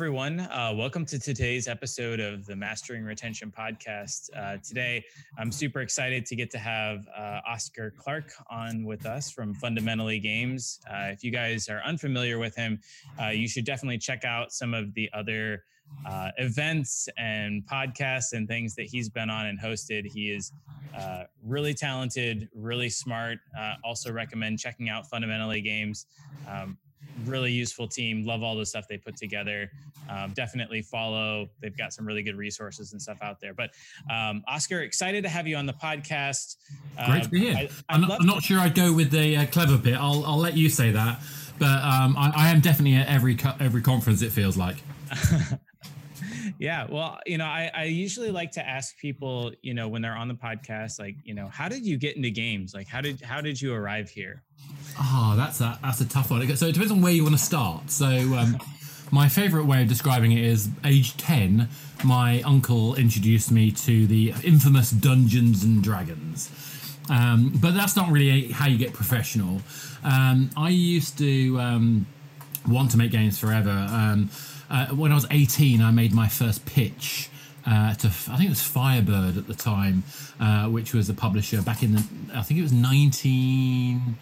everyone. Uh, welcome to today's episode of the Mastering Retention Podcast. Uh, today, I'm super excited to get to have uh, Oscar Clark on with us from Fundamentally Games. Uh, if you guys are unfamiliar with him, uh, you should definitely check out some of the other uh, events and podcasts and things that he's been on and hosted. He is really talented, really smart. also, recommend checking out Fundamentally Games. Um, really useful team. Love all the stuff they put together. Um, definitely follow. They've got some really good resources and stuff out there. But um, Oscar, excited to have you on the podcast. Great to be here. I, am not, not, sure I'd go with the uh, clever bit. I'll, I'll let you say that. But um, I, I, am definitely at every every conference. It feels like. Yeah, well, you know, I, I usually like to ask people, you know, when they're on the podcast, like, you know, how did you get into games? Like, how did how did you arrive here? Oh, that's a that's a tough one. So it depends on where you want to start. So um, my favorite way of describing it is age ten. My uncle introduced me to the infamous Dungeons and Dragons. Um, but that's not really how you get professional. Um, I used to um, want to make games forever. Uh, when I was 18, I made my first pitch. Uh, to I think it was Firebird at the time, uh, which was a publisher back in the I think it was 19.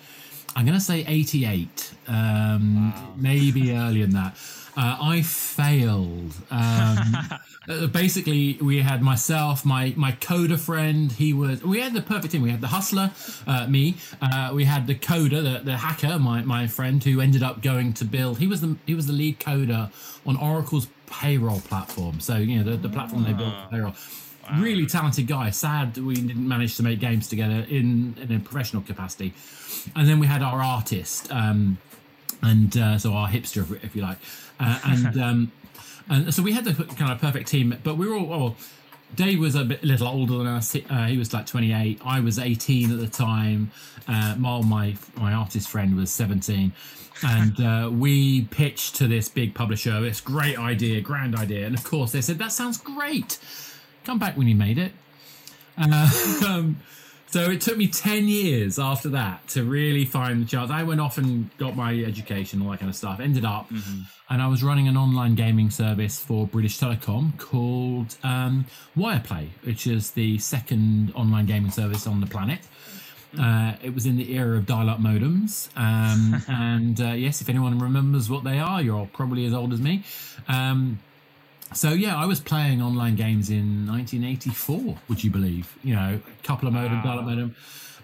I'm going to say 88, um, wow. maybe earlier than that. Uh, I failed. Um, uh, basically, we had myself, my my coder friend. He was. We had the perfect team. We had the hustler, uh, me. Uh, we had the coder, the, the hacker, my my friend, who ended up going to build. He was the he was the lead coder on Oracle's payroll platform. So you know the, the platform they built for payroll. Wow. Really talented guy. Sad we didn't manage to make games together in in a professional capacity. And then we had our artist, um, and uh, so our hipster, if you like, uh, and. Um, and so we had the kind of perfect team, but we were all, Dave was a bit, little older than us. Uh, he was like 28. I was 18 at the time. Uh, my my artist friend, was 17, and uh, we pitched to this big publisher. This great idea, grand idea, and of course they said that sounds great. Come back when you made it. Uh, so it took me 10 years after that to really find the chance. I went off and got my education, all that kind of stuff. Ended up, mm-hmm. and I was running an online gaming service for British Telecom called um, Wireplay, which is the second online gaming service on the planet. Mm-hmm. Uh, it was in the era of dial-up modems, um, and uh, yes, if anyone remembers what they are, you're probably as old as me. Um, so yeah, I was playing online games in 1984. Would you believe? You know, a couple of modem, wow. modem,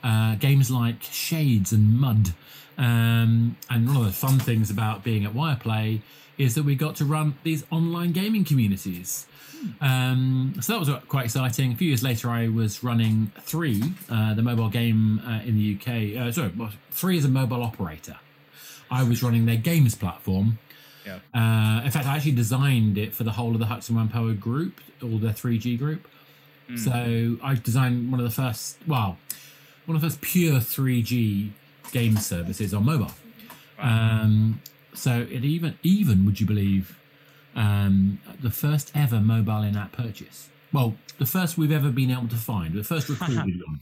uh, games like Shades and Mud. Um, and one of the fun things about being at Wireplay is that we got to run these online gaming communities. Um, so that was quite exciting. A few years later, I was running Three, uh, the mobile game uh, in the UK. Uh, sorry, Three is a mobile operator. I was running their games platform yeah. Uh, in fact, I actually designed it for the whole of the Hutchison Whampoa group, all the 3G group. Mm. So I designed one of the first, well, one of the first pure 3G game services on mobile. Wow. Um, so it even, even would you believe, um, the first ever mobile in-app purchase. Well, the first we've ever been able to find, the first recorded one.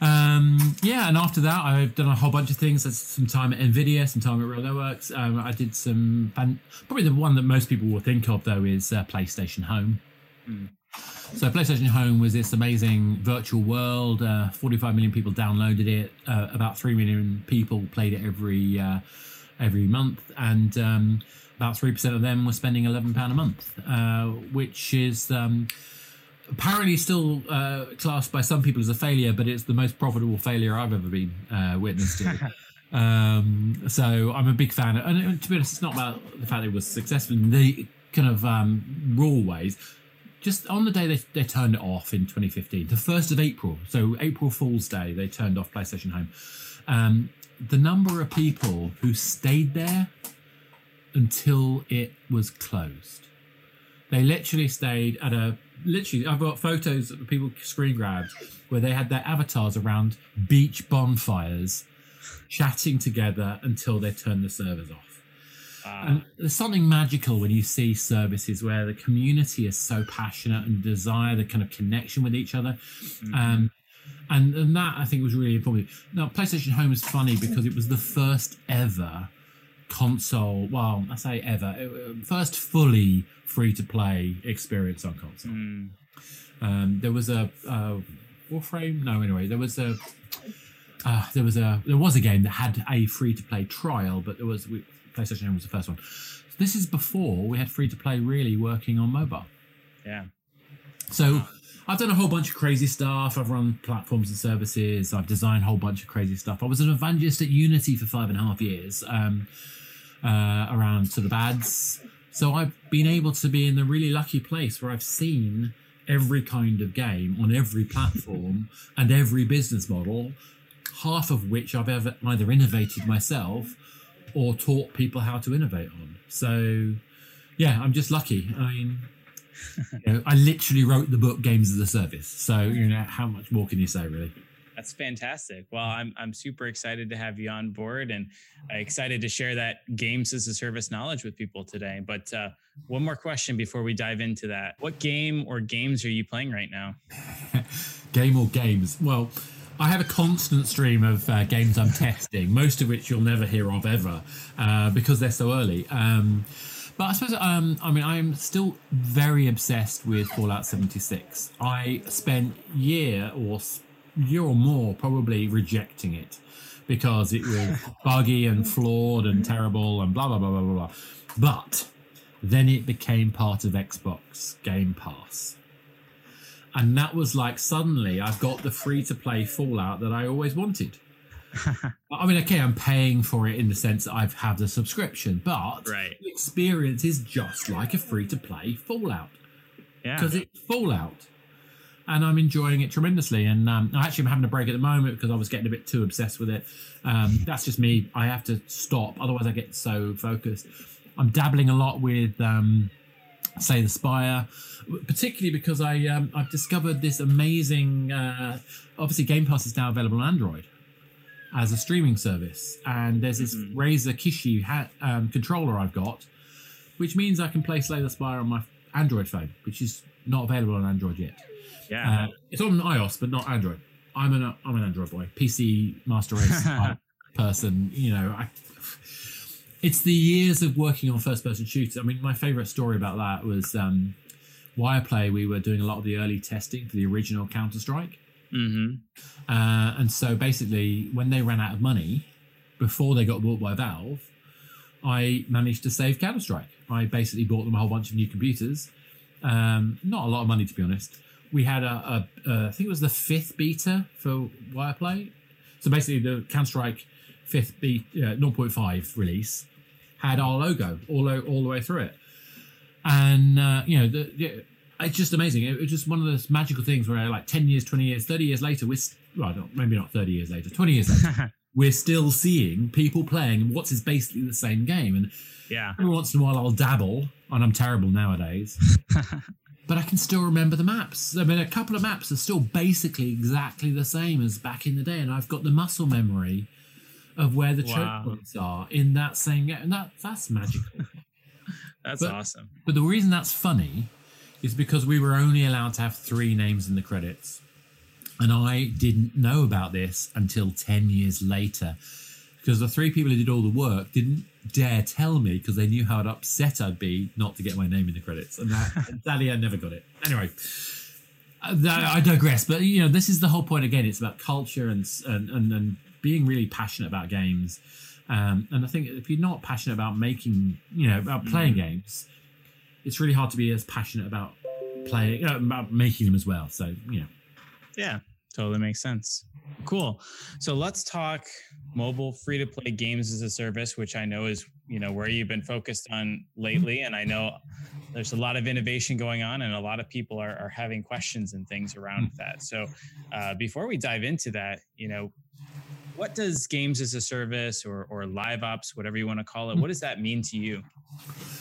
Um, yeah, and after that, I've done a whole bunch of things. That's some time at Nvidia, some time at Real Networks. Um, I did some. Probably the one that most people will think of though is uh, PlayStation Home. Mm. So PlayStation Home was this amazing virtual world. Uh, 45 million people downloaded it. Uh, about three million people played it every uh, every month, and um, about three percent of them were spending 11 pound a month, uh, which is um, apparently still uh, classed by some people as a failure, but it's the most profitable failure I've ever been uh, witness to. um, so I'm a big fan. And to be honest, it's not about the fact it was successful in the kind of um, raw ways. Just on the day they, they turned it off in 2015, the 1st of April, so April Fool's Day, they turned off PlayStation Home. Um, the number of people who stayed there until it was closed. They literally stayed at a literally, I've got photos of people screen grabbed where they had their avatars around beach bonfires, chatting together until they turned the servers off. Ah. And there's something magical when you see services where the community is so passionate and desire the kind of connection with each other. Mm-hmm. Um, and, and that I think was really important. Now, PlayStation Home is funny because it was the first ever console. Well, I say ever. uh, First fully free to play experience on console. Mm, Um, there was a uh, Warframe. No, anyway, there was a uh, there was a there was a game that had a free to play trial, but there was we, PlayStation was the first one. So this is before we had free to play really working on mobile. yeah. So I've done a whole bunch of crazy stuff. I've run platforms and services. I've designed a whole bunch of crazy stuff. I was an evangelist at Unity for five and a half years um, uh, around sort of ads. So I've been able to be in the really lucky place where I've seen every kind of game on every platform and every business model, half of which I've ever either innovated myself or taught people how to innovate on. So yeah, I'm just lucky. I mean, you know, I literally wrote the book Games as a Service. So, you know, how much more can you say, really? That's fantastic. Well, I'm I'm super excited to have you on board and excited to share that games as a service knowledge with people today. But uh, one more question before we dive into that: What game or games are you playing right now? Game or games? Well, I have a constant stream of uh, games I'm testing, most of which you'll never hear of ever uh, because they're so early. Um, but I suppose, um, I mean, I'm still very obsessed with Fallout 76. I spent year or year or more probably rejecting it because it was buggy and flawed and terrible and blah blah blah blah blah blah. But then it became part of Xbox Game Pass. And that was like suddenly I've got the free to play Fallout that I always wanted. I mean, okay, I'm paying for it in the sense that I've had the subscription, but Right. the experience is just like a free to play Fallout Yeah. because it's Fallout. And I'm enjoying it tremendously. And um, I actually am having a break at the moment because I was getting a bit too obsessed with it. Um, that's just me. I have to stop, otherwise I get so focused. I'm dabbling a lot with, um, Slay, the Spire, particularly because I um, I've discovered this amazing. Uh, obviously, Game Pass is now available on Android as a streaming service, and there's this Mhm. Razer Kishi hat, um, controller I've got, which means I can play Slay the Spire on my Android phone, which is not available on Android yet. yeah. Uh, it's on iOS, but not Android. I'm an I'm an Android boy, PC Master Race person. You know, I, it's the years of working on first person shooters. I mean, my favorite story about that was um, Wireplay. We were doing a lot of the early testing for the original Counter Strike. Mm-hmm. Uh, and so basically, when they ran out of money before they got bought by Valve, I managed to save Counter Strike. I basically bought them a whole bunch of new computers. Um, not a lot of money, to be honest. We had a, a, a I think it was the fifth beta for Wireplay. So basically, the Counter Strike fifth be, uh, 0.5 release had our logo all all the way through it, and uh, you know the, the it's just amazing. It was just one of those magical things where, like, ten years, twenty years, thirty years later, we're s- well, not, maybe not thirty years later, twenty years later, we're still seeing people playing what's is basically the same game. And yeah. every once in a while, I'll dabble, and I'm terrible nowadays, but I can still remember the maps. I mean, a couple of maps are still basically exactly the same as back in the day, and I've got the muscle memory of where the choke points are in that same game, and that that's magical. That's But- awesome. But the reason that's funny is because we were only allowed to have three names in the credits. And I didn't know about this until 10 years later. Because the three people who did all the work didn't dare tell me because they knew how upset I'd be not to get my name in the credits. And that, sadly, I never got it. Anyway, uh, I digress. But, you know, this is the whole point again. It's about culture and, and, and, and being really passionate about games. Um, and I think if you're not passionate about making, you know, about playing Mm. games, it's really hard to be as passionate about playing, uh, about making them as well. So, you know, Yeah, totally makes sense. Cool. So let's talk mobile free to play games as a service, which I know is, you know, where you've been focused on lately. And I know there's a lot of innovation going on and a lot of people are, are having questions and things around that. So uh, before we dive into that, you know, what does games as a service or, or live ops, whatever you want to call it, what does that mean to you?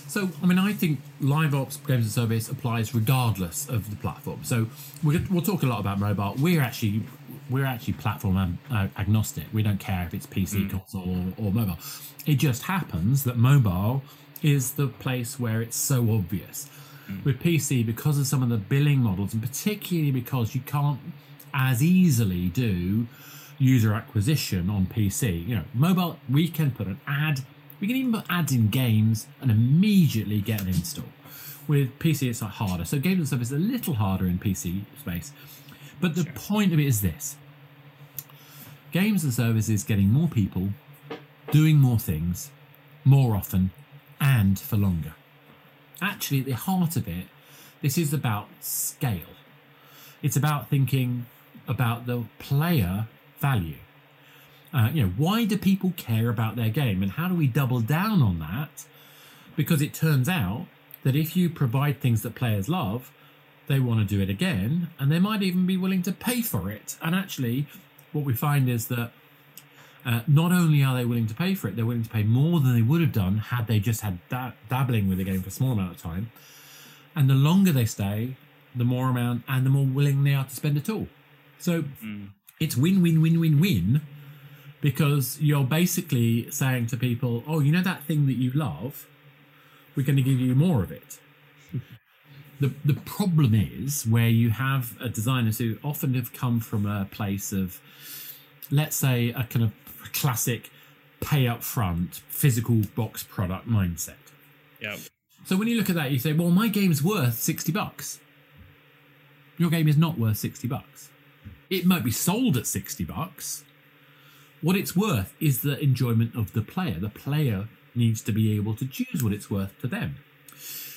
So, I mean, I think live ops games as a service applies regardless of the platform. So, we'll, we'll talk a lot about mobile. We're actually we're actually platform uh, agnostic. We don't care if it's PC, Mm. console, or, or mobile. It just happens that mobile is the place where it's so obvious. With PC, because of some of the billing models, and particularly because you can't as easily do user acquisition on PC. You know, mobile, we can put an ad We can even put ads in games and immediately get an install. With PC, it's harder. So games and service is a little harder in PC space. But the sure. point of it is this games and services is getting more people doing more things more often and for longer. Actually, at the heart of it, this is about scale. It's about thinking about the player value. Uh, you know, why do people care about their game, and how do we double down on that? Because it turns out that if you provide things that players love, they want to do it again, and they might even be willing to pay for it. And actually, what we find is that uh, not only are they willing to pay for it, they're willing to pay more than they would have done had they just had da- dabbling with the game for a small amount of time. And the longer they stay, the more amount and the more willing they are to spend at all. So mm. It's win, win, win, win, win because you're basically saying to people, oh, you know that thing that you love? We're going to give you more of it. the, the problem is where you have designers who often have come from a place of, let's say, a kind of classic pay up front physical box product mindset. Yeah. So when you look at that, you say, well, my game's worth 60 bucks. Your game is not worth 60 bucks. It might be sold at 60 bucks. What it's worth is the enjoyment of the player. The player needs to be able to choose what it's worth to them.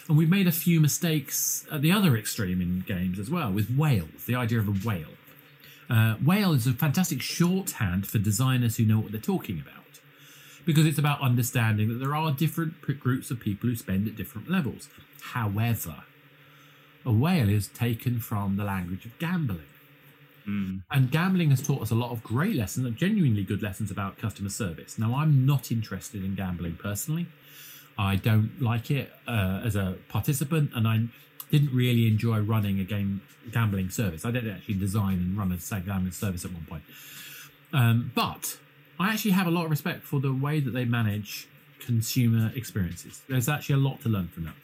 And we've made a few mistakes at the other extreme in games as well, with whales, the idea of a whale. Uh, whale is a fantastic shorthand for designers who know what they're talking about because it's about understanding that there are different groups of people who spend at different levels. However, a whale is taken from the language of gambling. Mm. And gambling has taught us a lot of great lessons, genuinely good lessons about customer service. Now, I'm not interested in gambling personally. I don't like it uh, as a participant, and I didn't really enjoy running a game gambling service. I didn't actually design and run a gambling service at one point. Um, but I actually have a lot of respect for the way that they manage consumer experiences. There's actually a lot to learn from that.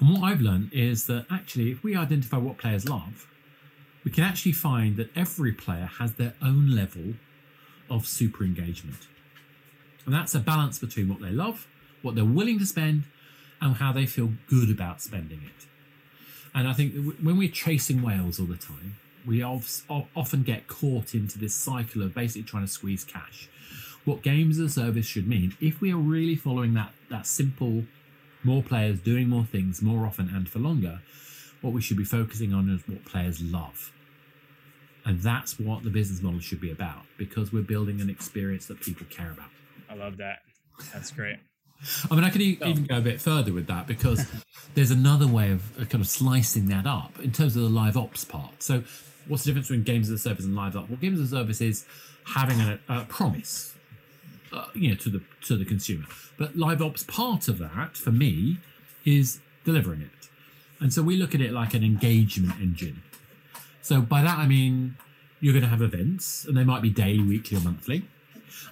And what I've learned is that actually, if we identify what players love, we can actually find that every player has their own level of super engagement. And that's a balance between what they love, what they're willing to spend, and how they feel good about spending it. And I think when we're chasing whales all the time, we often get caught into this cycle of basically trying to squeeze cash. What games as a service should mean, if we are really following that that simple, more players doing more things more often and for longer, what we should be focusing on is what players love. And that's what the business model should be about because we're building an experience that people care about. I love that. That's great. I mean, I could e- oh. even go a bit further with that because there's another way of kind of slicing that up in terms of the live ops part. So, what's the difference between games as a service and live ops? Well, games as a service is having a, a promise, uh, you know, to the to the consumer. But live ops part of that for me is delivering it, and so we look at it like an engagement engine. So by that I mean you're going to have events, and they might be daily, weekly, or monthly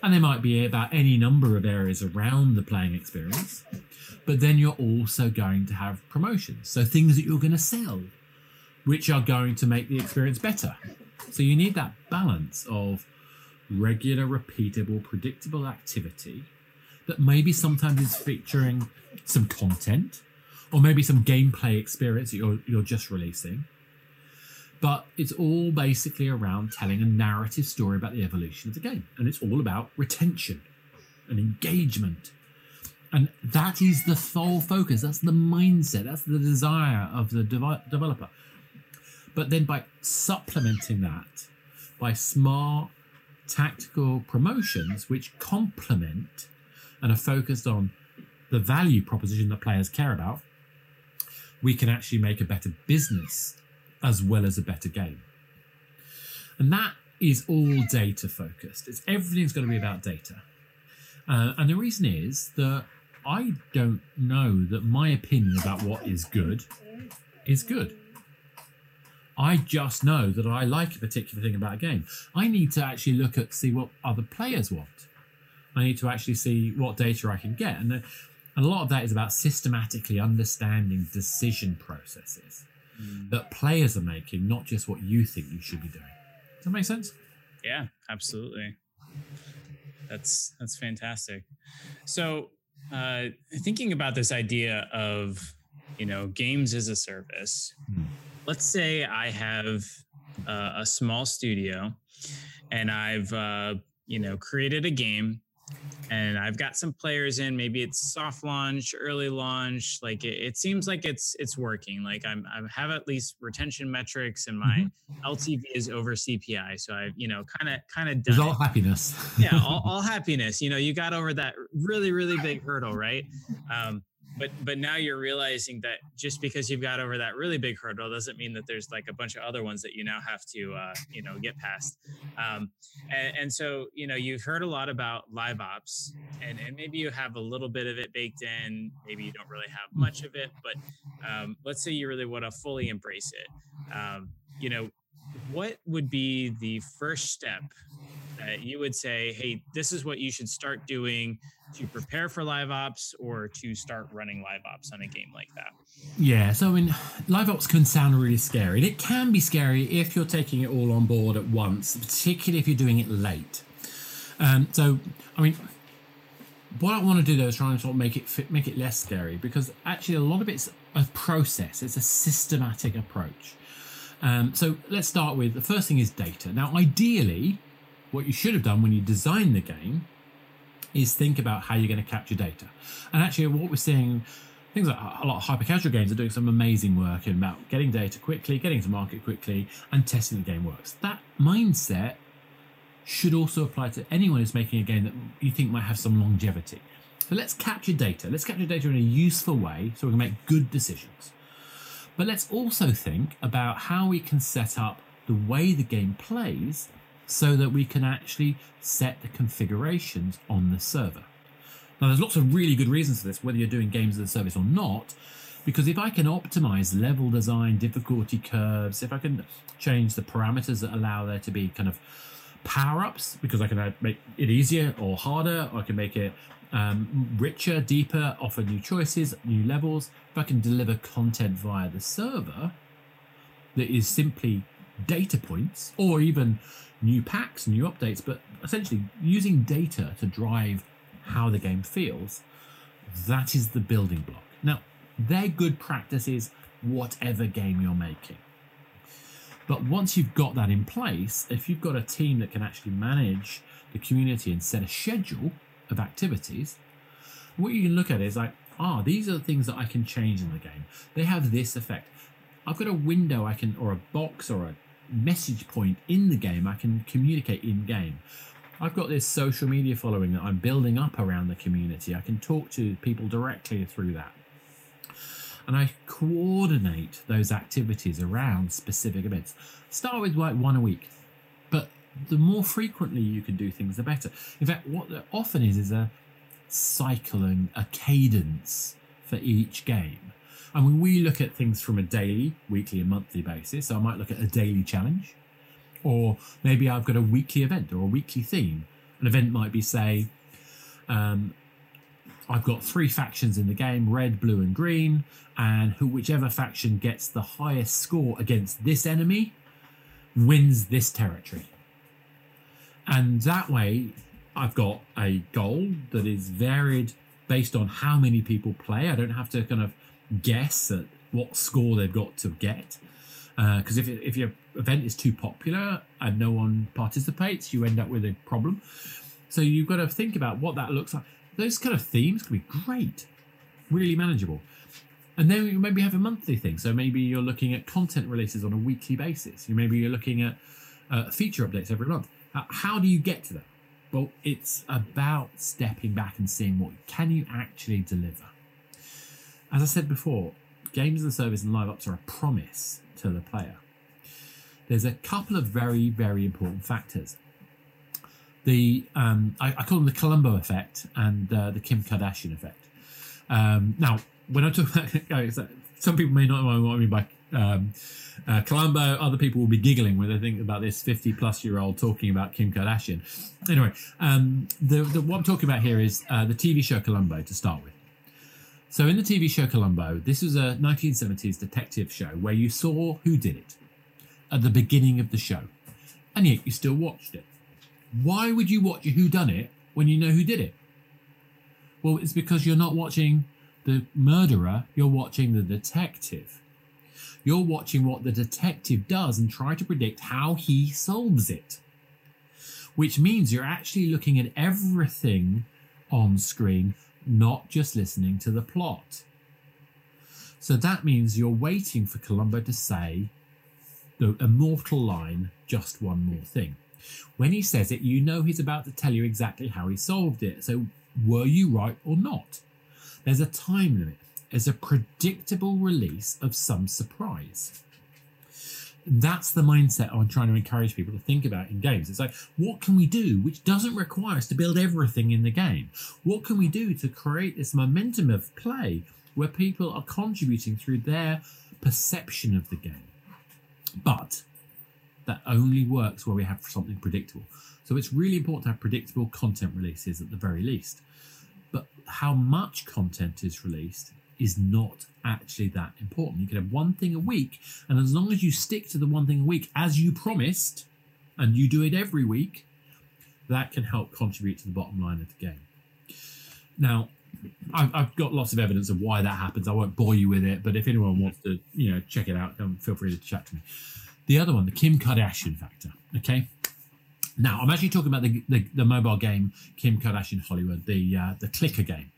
and they might be about any number of areas around the playing experience. But then you're also going to have promotions. So things that you're going to sell, which are going to make the experience better. So you need that balance of regular, repeatable, predictable activity that maybe sometimes is featuring some content or maybe some gameplay experience that you're, you're just releasing but it's all basically around telling a narrative story about the evolution of the game. And it's all about retention and engagement. And that is the sole focus. That's the mindset. That's the desire of the developer. But then by supplementing that by smart tactical promotions which complement and are focused on the value proposition that players care about, we can actually make a better business as well as a better game. And that is all data focused. It's everything's going to be about data. Uh, and the reason is that I don't know that my opinion about what is good is good. I just know that I like a particular thing about a game. I need to actually look at see what other players want. I need to actually see what data I can get, and, the, and a lot of that is about systematically understanding decision processes mm. that players are making, not just what you think you should be doing. Does that make sense? Yeah, absolutely. That's that's fantastic. So, uh, thinking about this idea of you know games as a service. Hmm. Let's say I have uh, a small studio, and I've uh, you know created a game and I've got some players in. Maybe it's soft launch, early launch. Like it, it seems like it's it's working. Like I'm I have at least retention metrics, and my mm-hmm. LTV is over CPI. So I've you know kind of kind of done. all happiness. yeah, all, all, happiness. You know, you got over that really really big hurdle, right? Um, but but now you're realizing that just because you've got over that really big hurdle doesn't mean that there's like a bunch of other ones that you now have to uh, you know get past. Um, and, and, so you know you've heard a lot about live ops and, and maybe you have a little bit of it baked in maybe you don't really have much of it but um, let's say you really want to fully embrace it. Um, you know what would be the first step that you would say, hey, this is what you should start doing to prepare for live ops or to start running live ops on a game like that? Yeah, so I mean, live ops can sound really scary. It can be scary if you're taking it all on board at once, particularly if you're doing it late. Um, so, I mean, what I want to do though is try and sort of make it fit, make it less scary because actually a lot of it's a process. It's a systematic approach. Um, so let's start with the first thing is data. Now, ideally, what you should have done when you design the game is think about how you're going to capture data. And actually, what we're seeing, things like a lot of hyper casual games are doing some amazing work in about getting data quickly, getting to market quickly, and testing the game works. That mindset should also apply to anyone who's making a game that you think might have some longevity. So let's capture data. Let's capture data in a useful way so we can make good decisions. But let's also think about how we can set up the way the game plays so that we can actually set the configurations on the server. Now, there's lots of really good reasons for this, whether you're doing games as a service or not, because if I can optimize level design, difficulty curves, if I can change the parameters that allow there to be kind of power ups, because I can make it easier or harder, or I can make it um, richer, deeper, offer new choices, new levels, if I can deliver content via the server that is simply data points or even new packs, new updates, but essentially using data to drive how the game feels, that is the building block. Now, they're good practices, whatever game you're making. But once you've got that in place, if you've got a team that can actually manage the community and set a schedule of activities, what you can look at is like, ah, these are the things that I can change in the game. They have this effect. I've got a window I can, or a box, or a message point in the game I can communicate in game. I've got this social media following that I'm building up around the community. I can talk to people directly through that. And I coordinate those activities around specific events. Start with like one a week, but the more frequently you can do things, the better. In fact, what often is is a cycle and a cadence for each game. And when we look at things from a daily, weekly, and monthly basis. So I might look at a daily challenge, or maybe I've got a weekly event or a weekly theme. An event might be, say, um, I've got three factions in the game red, blue, and green. And who, whichever faction gets the highest score against this enemy wins this territory. And that way, I've got a goal that is varied based on how many people play. I don't have to kind of guess at what score they've got to get. Because uh, if, if your event is too popular and no one participates, you end up with a problem. So you've got to think about what that looks like. Those kind of themes could be great, really manageable. And then you maybe have a monthly thing. So maybe you're looking at content releases on a weekly basis. You maybe you're looking at uh, feature updates every month. Uh, how do you get to that? Well, it's about stepping back and seeing what can you actually deliver. As I said before, games as a service and live ops are a promise to the player. There's a couple of very, very important factors. The um, I, I, call them the Columbo effect and uh, the Kim Kardashian effect. Um, now, when I talk about some people may not know what I mean by um, uh, Columbo, other people will be giggling when they think about this 50 plus year old talking about Kim Kardashian. Anyway, um, the, the, what I'm talking about here is uh, the TV show Columbo to start with. So, in the TV show Columbo, this was a 1970s detective show where you saw who did it at the beginning of the show, and yet you still watched it. Why would you watch a Who Done It when you know who did it? Well, it's because you're not watching the murderer, you're watching the detective. You're watching what the detective does and try to predict how he solves it. Which means you're actually looking at everything on screen, not just listening to the plot. So that means you're waiting for Columbo to say the immortal line, just one more thing. When he says it, you know he's about to tell you exactly how he solved it. So were you right or not? There's a time limit. There's a predictable release of some surprise. That's the mindset I'm trying to encourage people to think about in games. It's like, what can we do which doesn't require us to build everything in the game? What can we do to create this momentum of play where people are contributing through their perception of the game? But that only works where we have something predictable. So it's really important to have predictable content releases at the very least. But how much content is released is not actually that important. You can have one thing a week, and as long as you stick to the one thing a week as you promised, and you do it every week, that can help contribute to the bottom line of the game. Now, I've, I've got lots of evidence of why that happens. I won't bore you with it, but if anyone wants to, you know, check it out, um, feel free to chat to me. The other one, the Kim Kardashian factor. Okay. Now, I'm actually talking about the, the, the mobile game Kim Kardashian Hollywood, the uh, the clicker game.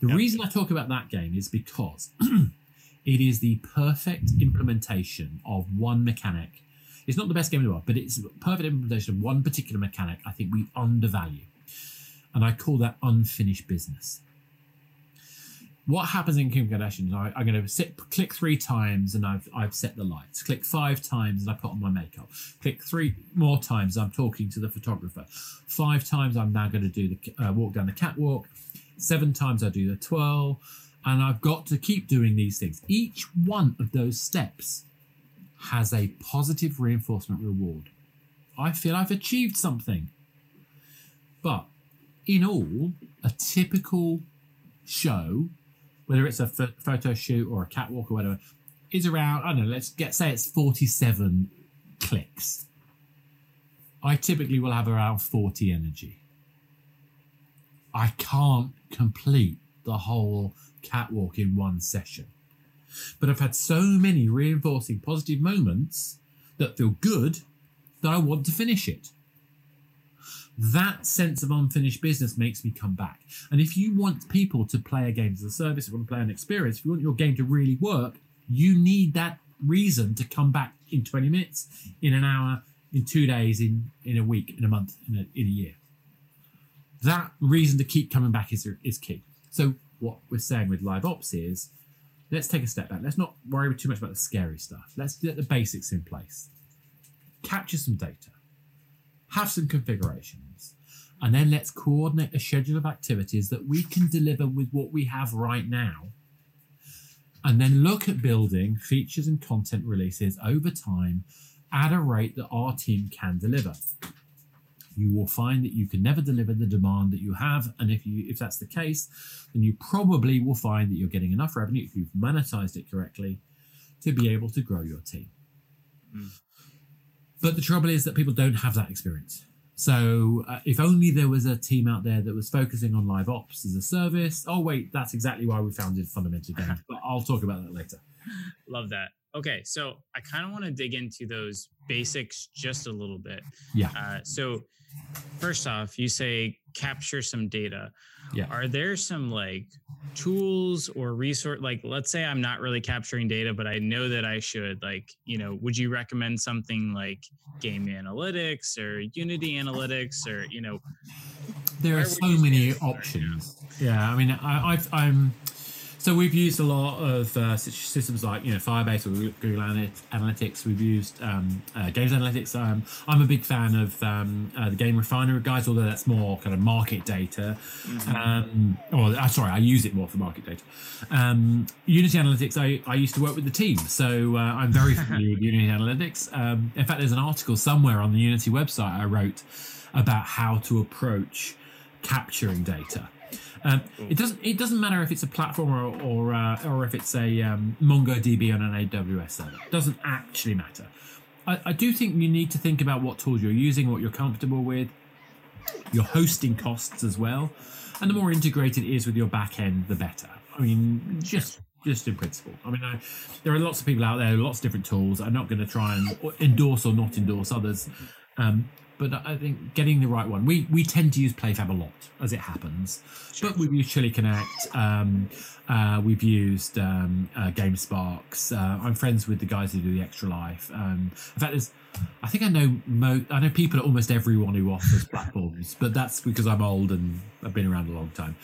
The yep. reason I talk about that game is because it is the perfect implementation of one mechanic. It's not the best game in the world, but it's a perfect implementation of one particular mechanic I think we undervalue. And I call that unfinished business what happens in Kim Kardashian? I, am going to sit, click three times and I've I've set the lights. Click five times and I put on my makeup. Click three more times. I'm talking to the photographer. Five times I'm now going to do the uh, walk down the catwalk. Seven times I do the twirl, and I've got to keep doing these things. Each one of those steps has a positive reinforcement reward. I feel I've achieved something. But in all, a typical show whether it's a photo shoot or a catwalk or whatever, is around, I don't know, let's get say it's 47 clicks. I typically will have around 40 energy. I can't complete the whole catwalk in one session. But I've had so many reinforcing positive moments that feel good that I want to finish it that sense of unfinished business makes me come back. And if you want people to play a game as a service, if you want to play an experience, if you want your game to really work, you need that reason to come back in 20 minutes, in an hour, in two days, in, in a week, in a month, in a, in a year. That reason to keep coming back is, is key. So, what we're saying with live ops is let's take a step back. Let's not worry too much about the scary stuff. Let's get the basics in place. Capture some data have some configurations, and then let's coordinate a schedule of activities that we can deliver with what we have right now. And then look at building features and content releases over time at a rate that our team can deliver. You will find that you can never deliver the demand that you have, and if you if that's the case, then you probably will find that you're getting enough revenue if you've monetized it correctly to be able to grow your team. Mm. But the trouble is that people don't have that experience. So uh, if only there was a team out there that was focusing on live ops as a service. Oh wait, that's exactly why we founded Fundamental Games. but I'll talk about that later. Love that. Okay, so I kind of want to dig into those basics just a little bit. Yeah. Uh, so first off, you say capture some data. Yeah. Are there some like tools or resource like let's say I'm not really capturing data, but I know that I should, like, you know, would you recommend something like game analytics or Unity analytics or, you know, there are so many options. Right yeah, I mean, I, I've, I'm so we've used a lot of uh, systems like you know Firebase or Google Analytics. We've used um, uh, Games Analytics. Um, I'm a big fan of um, uh, the GameRefinery guys, although that's more kind of market data. Mm-hmm. Um, or uh, sorry, I use it more for market data. Um, Unity Analytics. I, I used to work with the team, so uh, I'm very familiar with Unity Analytics. Um, in fact, there's an article somewhere on the Unity website I wrote about how to approach capturing data. Um, it doesn't. It doesn't matter if it's a platform or or, uh, or if it's a um, MongoDB on an AWS server. It doesn't actually matter. I, I do think you need to think about what tools you're using, what you're comfortable with. your hosting costs as well, and the more integrated it is with your back end, the better. I mean, just just in principle. I mean, I, there are lots of people out there, lots of different tools. I'm not going to try and endorse or not endorse others, um, but I think getting the right one. We we tend to use PlayFab a lot, as it happens, Sure. but we've used ChilliConnect. Um, uh, we've used um, uh, GameSparks. Uh, I'm friends with the guys who do the Extra Life. Um, in fact, there's, I think I know mo- I know people at almost everyone who offers platforms, but that's because I'm old and I've been around a long time.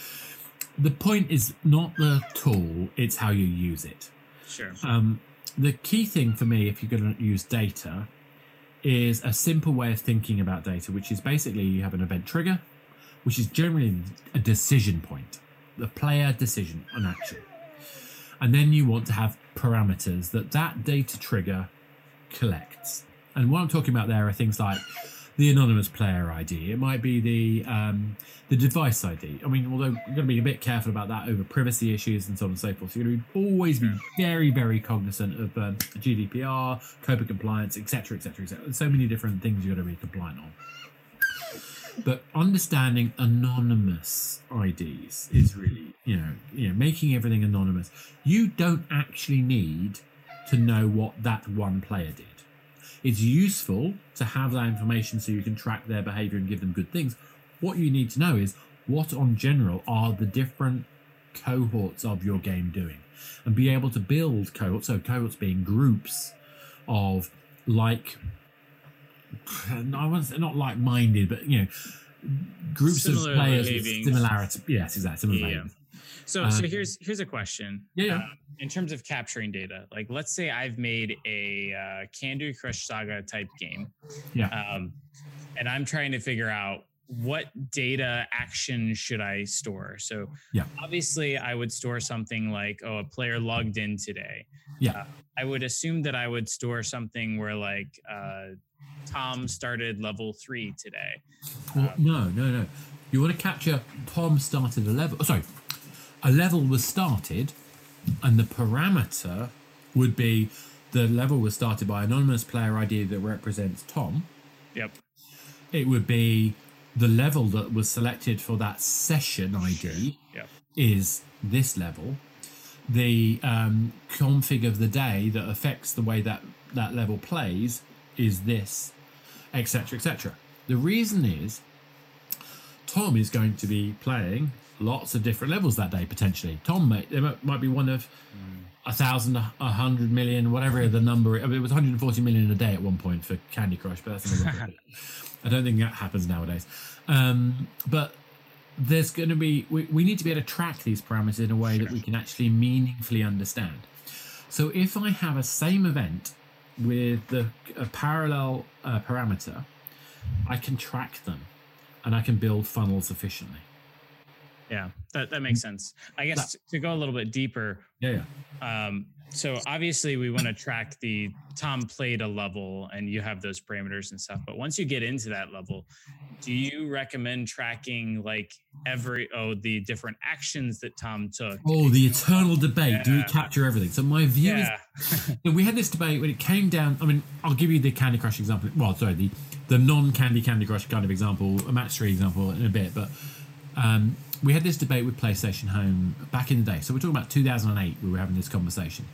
The point is not the tool; it's how you use it. Sure. Um, the key thing for me, if you're going to use data, is a simple way of thinking about data, which is basically you have an event trigger, which is generally a decision point, the player decision on action. And then you want to have parameters that that data trigger collects. And what I'm talking about there are things like the anonymous player ID. It might be the um, the device ID. I mean, although you're going to be a bit careful about that over privacy issues and so on and so forth. So you're going to be always be very, very cognizant of um, GDPR, COPPA compliance, etc., etc., etc. So many different things you've got to be compliant on. But understanding anonymous IDs is really, you know, you know, making everything anonymous. You don't actually need to know what that one player did. It's useful to have that information so you can track their behavior and give them good things. What you need to know is what, on general, are the different cohorts of your game doing, and be able to build cohorts. So cohorts being groups of like, I want to say not like-minded, but you know, groups Similar of players with similarity. Yes, exactly. Similar Yeah. So, so Um, here's here's a question. Yeah. Uh, in terms of capturing data, like let's say I've made a uh, Candy Crush Saga type game, Yeah. um, and I'm trying to figure out what data action should I store. So, Yeah. obviously, I would store something like, oh, a player logged in today. Yeah. Uh, I would assume that I would store something where like uh, Tom started level three today. Well, no, no, no. You want to capture Tom started a level. oh, Sorry, a level was started, and the parameter would be the level was started by anonymous player ID that represents Tom. Yep. It would be the level that was selected for that session ID Yep. is this level. The um, config of the day that affects the way that that level plays is this, etc., etc. The reason is Tom is going to be playing lots of different levels that day potentially. Tom may, there might- be one of a thousand, a hundred million, whatever the number. I mean, it was 140 million a day at one point for Candy Crush, but that's another I don't think that happens nowadays. Um, but there's going to be we, we need to be able to track these parameters in a way that we can actually meaningfully understand. So if I have a same event with the a parallel uh, parameter, I can track them, and I can build funnels efficiently. Yeah, that, that makes sense. I guess to go a little bit deeper, Yeah, yeah. um, so obviously we want to track the Tom played a level and you have those parameters and stuff. But once you get into that level, do you recommend tracking like every oh the different actions that Tom took? Oh, the eternal debate: Do you Yeah. capture everything? So my view is yeah, So we had this debate when it came down. I mean, I'll give you the Candy Crush example. Well, sorry, the the non-Candy Candy Crush kind of example, a match three example in a bit. But um, we had this debate with PlayStation Home back in the day. So we're talking about 2008. We were having this conversation,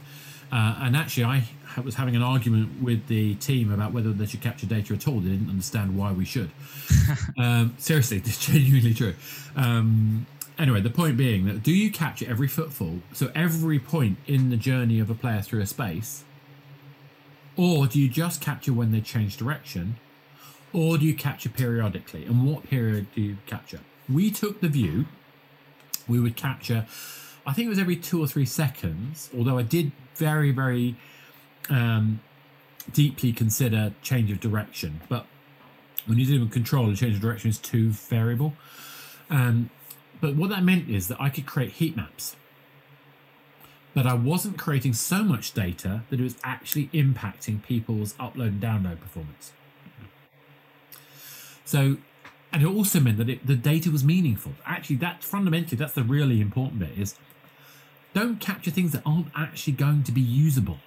uh, and actually, I was having an argument with the team about whether they should capture data at all. They didn't understand why we should. um, seriously, it's genuinely true. Um, anyway, the point being that do you capture every footfall, so every point in the journey of a player through a space, or do you just capture when they change direction, or do you capture periodically? And what period do you capture? We took the view we would capture, I think it was every two or three seconds, although I did very, very um, deeply consider change of direction. But when you do with control, the change of direction is too variable. Um, but what that meant is that I could create heat maps. But I wasn't creating so much data that it was actually impacting people's upload and download performance. So, and it also meant that it, the data was meaningful. Actually, that fundamentally, that's the really important bit is don't capture things that aren't actually going to be usable.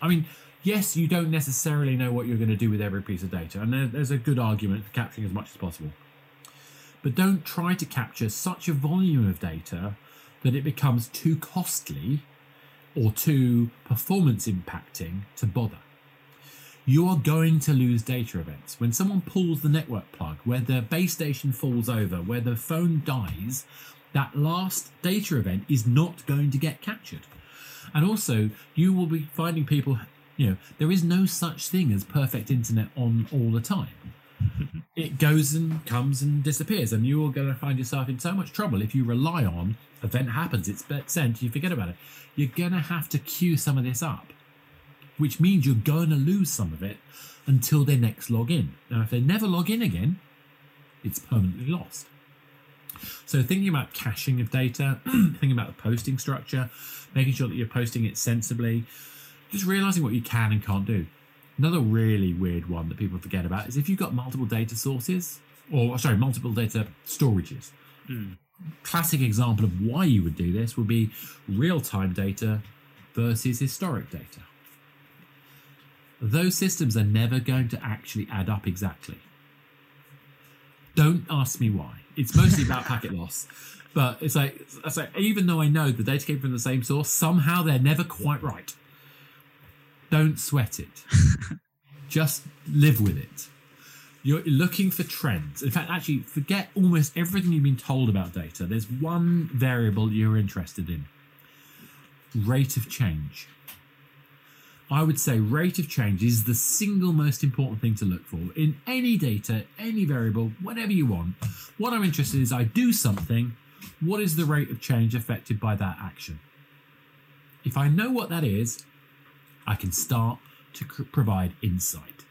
I mean, yes, you don't necessarily know what you're going to do with every piece of data, and there, there's a good argument for capturing as much as possible. but don't try to capture such a volume of data that it becomes too costly or too performance impacting to bother. You are going to lose data events. When someone pulls the network plug, where the base station falls over, where the phone dies, that last data event is not going to get captured. And also, you will be finding people, you know, there is no such thing as perfect internet on all the time. it goes and comes and disappears, and you are going to find yourself in so much trouble if you rely on event happens, it's sent, you forget about it. You're going to have to queue some of this up, which means you're going to lose some of it until they next log in. Now, if they never log in again, it's permanently lost. So, thinking about caching of data, thinking about the posting structure, making sure that you're posting it sensibly, just realizing what you can and can't do. Another really weird one that people forget about is if you've got multiple data sources, or sorry, multiple data storages. Mm classic example of why you would do this would be real time data versus historic data. Those systems are never going to actually add up exactly. Don't ask me why. It's mostly about packet loss. But it's like, it's like, even though I know the data came from the same source, somehow they're never quite right. Don't sweat it. Just live with it. You're looking for trends. In fact, actually, forget almost everything you've been told about data. There's one variable you're interested in rate of change. I would say rate of change is the single most important thing to look for in any data, any variable, whatever you want. What I'm interested in is I do something, what is the rate of change affected by that action? If I know what that is, I can start to provide insight.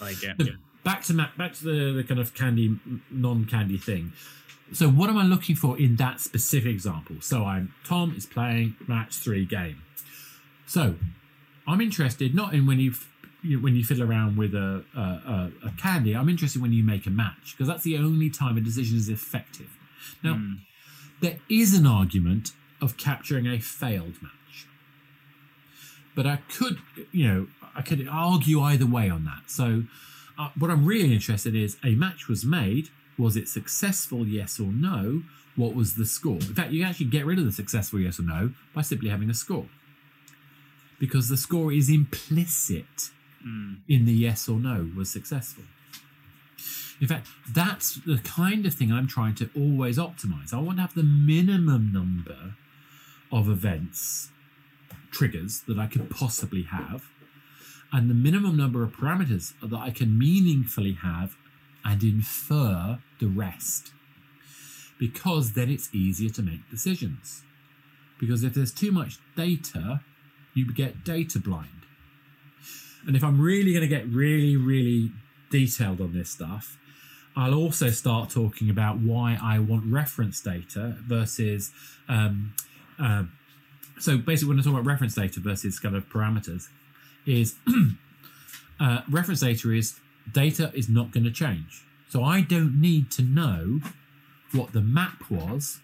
Like it. The, back to back to the, the kind of candy non-candy thing so what am i looking for in that specific example so i'm tom is playing match three game so i'm interested not in when you when you fiddle around with a, a, a candy i'm interested when you make a match because that's the only time a decision is effective now mm. there is an argument of capturing a failed match but i could you know i could argue either way on that so uh, what I'm really interested in is a match was made. Was it successful? Yes or no? What was the score? In fact, you actually get rid of the successful yes or no by simply having a score. Because the score is implicit mm. in the yes or no was successful. In fact, that's the kind of thing I'm trying to always optimize. I want to have the minimum number of events, triggers that I could possibly have and the minimum number of parameters that I can meaningfully have and infer the rest. Because then it's easier to make decisions. Because if there's too much data, you get data blind. And if I'm really going to get really, really detailed on this stuff, I'll also start talking about why I want reference data versus. Um, uh, so basically, when I talk about reference data versus kind of parameters, is uh, reference data is data is not going to change. So I don't need to know what the map was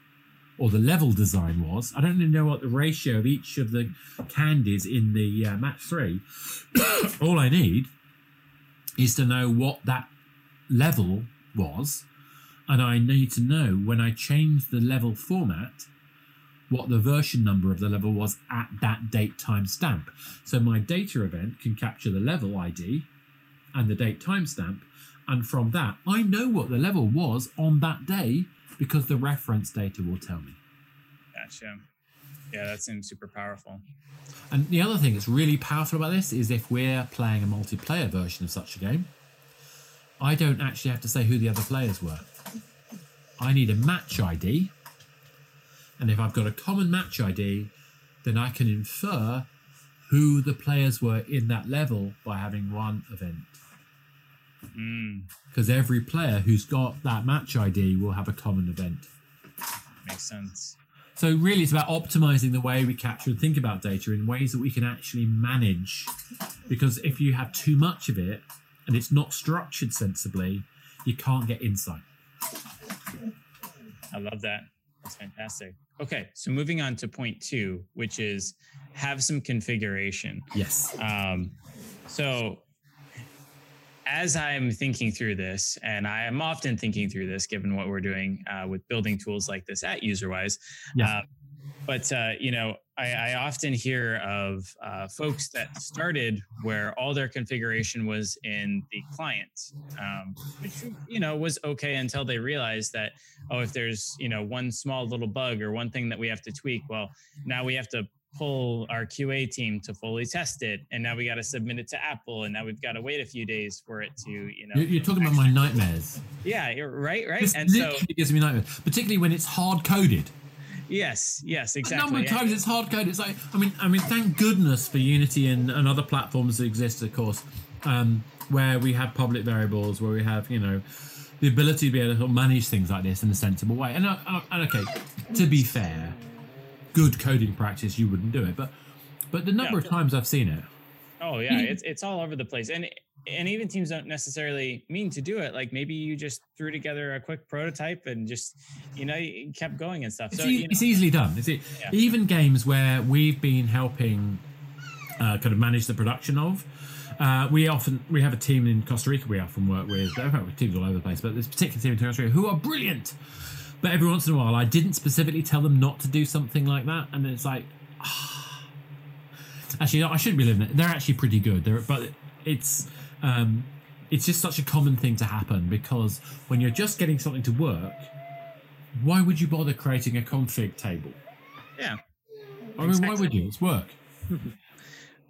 or the level design was. I don't to know what the ratio of each of the candies in the uh, match three. All I need is to know what that level was, and I need to know when I change the level format what the version number of the level was at that date time stamp. So my data event can capture the level ID and the date timestamp, and from that I know what the level was on that day because the reference data will tell me. Gotcha. Yeah, that seems super powerful. And the other thing that's really powerful about this is if we're playing a multiplayer version of such a game, I don't actually have to say who the other players were. I need a match ID and if I've got a common match ID, then I can infer who the players were in that level by having one event. Because mm. every player who's got that match ID will have a common event. Makes sense. So really, it's about optimizing the way we capture and think about data in ways that we can actually manage. Because if you have too much of it and it's not structured sensibly, you can't get insight. I love that. That's fantastic. Okay, so moving on to point two, which is have some configuration. Yes. Um, so as I'm thinking through this, and I am often thinking through this, given what we're doing uh, with building tools like this at UserWise. Uh, but uh, you know, I, I, often hear of uh, folks that started where all their configuration was in the client, um, which you know was okay until they realized that oh, if there's you know one small little bug or one thing that we have to tweak, well, now we have to pull our QA team to fully test it, and now we got to submit it to Apple, and now we've got to wait a few days for it to, you know. You're, talking about my nightmares. Yeah, right, right. This and literally so it gives me nightmares, particularly when it's hard coded. Yes, yes, exactly. A number of times it's hard coded. It's like I mean, I mean, thank goodness for Unity and, and other platforms that exist, of course, um, where we have public variables, where we have you know the ability to be able to manage things like this in a sensible way. And, uh, uh, and okay, to be fair, good coding practice, you wouldn't do it, but but the number Yeah. of times I've seen it, Oh yeah, it's it's all over the place, and and even teams don't necessarily mean to do it. Like maybe you just threw together a quick prototype and just you know you kept going and stuff. It's, So e- you know, it's easily done. It's e- Yeah. even games where we've been helping uh, kind of manage the production of. Uh, we often we have a team in Costa Rica we often work with. In fact, we teams all over the place, but this particular team in Costa Rica who are brilliant. But every once in a while, I didn't specifically tell them not to do something like that, and it's like, ah. actually, I shouldn't be living it. They're actually pretty good. They're, but it's um, it's just such a common thing to happen because when you're just getting something to work, why would you bother creating a config table? yeah. I mean, why would you? It's work.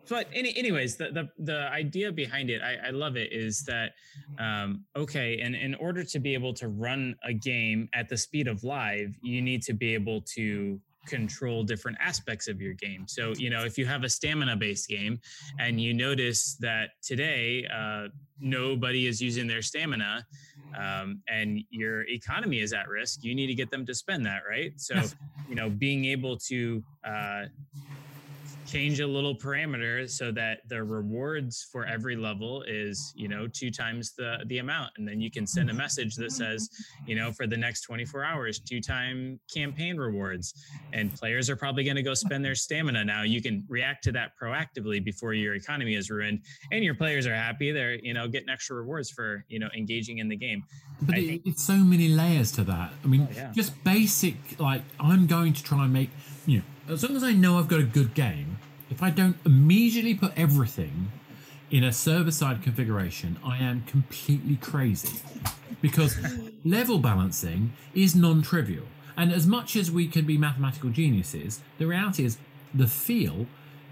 but any, anyways the, the the idea behind it I, I love it is that um, okay and in order to be able to run a game at the speed of live you need to be able to control different aspects of your game. So you know if you have a stamina based game and you notice that today uh, nobody is using their stamina um, and your economy is at risk you need to get them to spend that right? So you know being able to uh, change a little parameter so that the rewards for every level is you know two times the the amount. And then you can send a mm-hmm. message that says you know for the next 24 hours two time campaign rewards. And players are probably going to go spend their stamina now. You can react to that proactively before your economy is ruined and your players are happy. They're you know getting extra rewards for you know engaging in the game. But I it, think- it's so many layers to that. I mean, Oh, yeah. just basic, like, I'm going to try and make, you know, as long as I know I've got a good game, if I don't immediately put everything in a server side configuration, I am completely crazy. Because level balancing is non trivial. And as much as we can be mathematical geniuses, the reality is the feel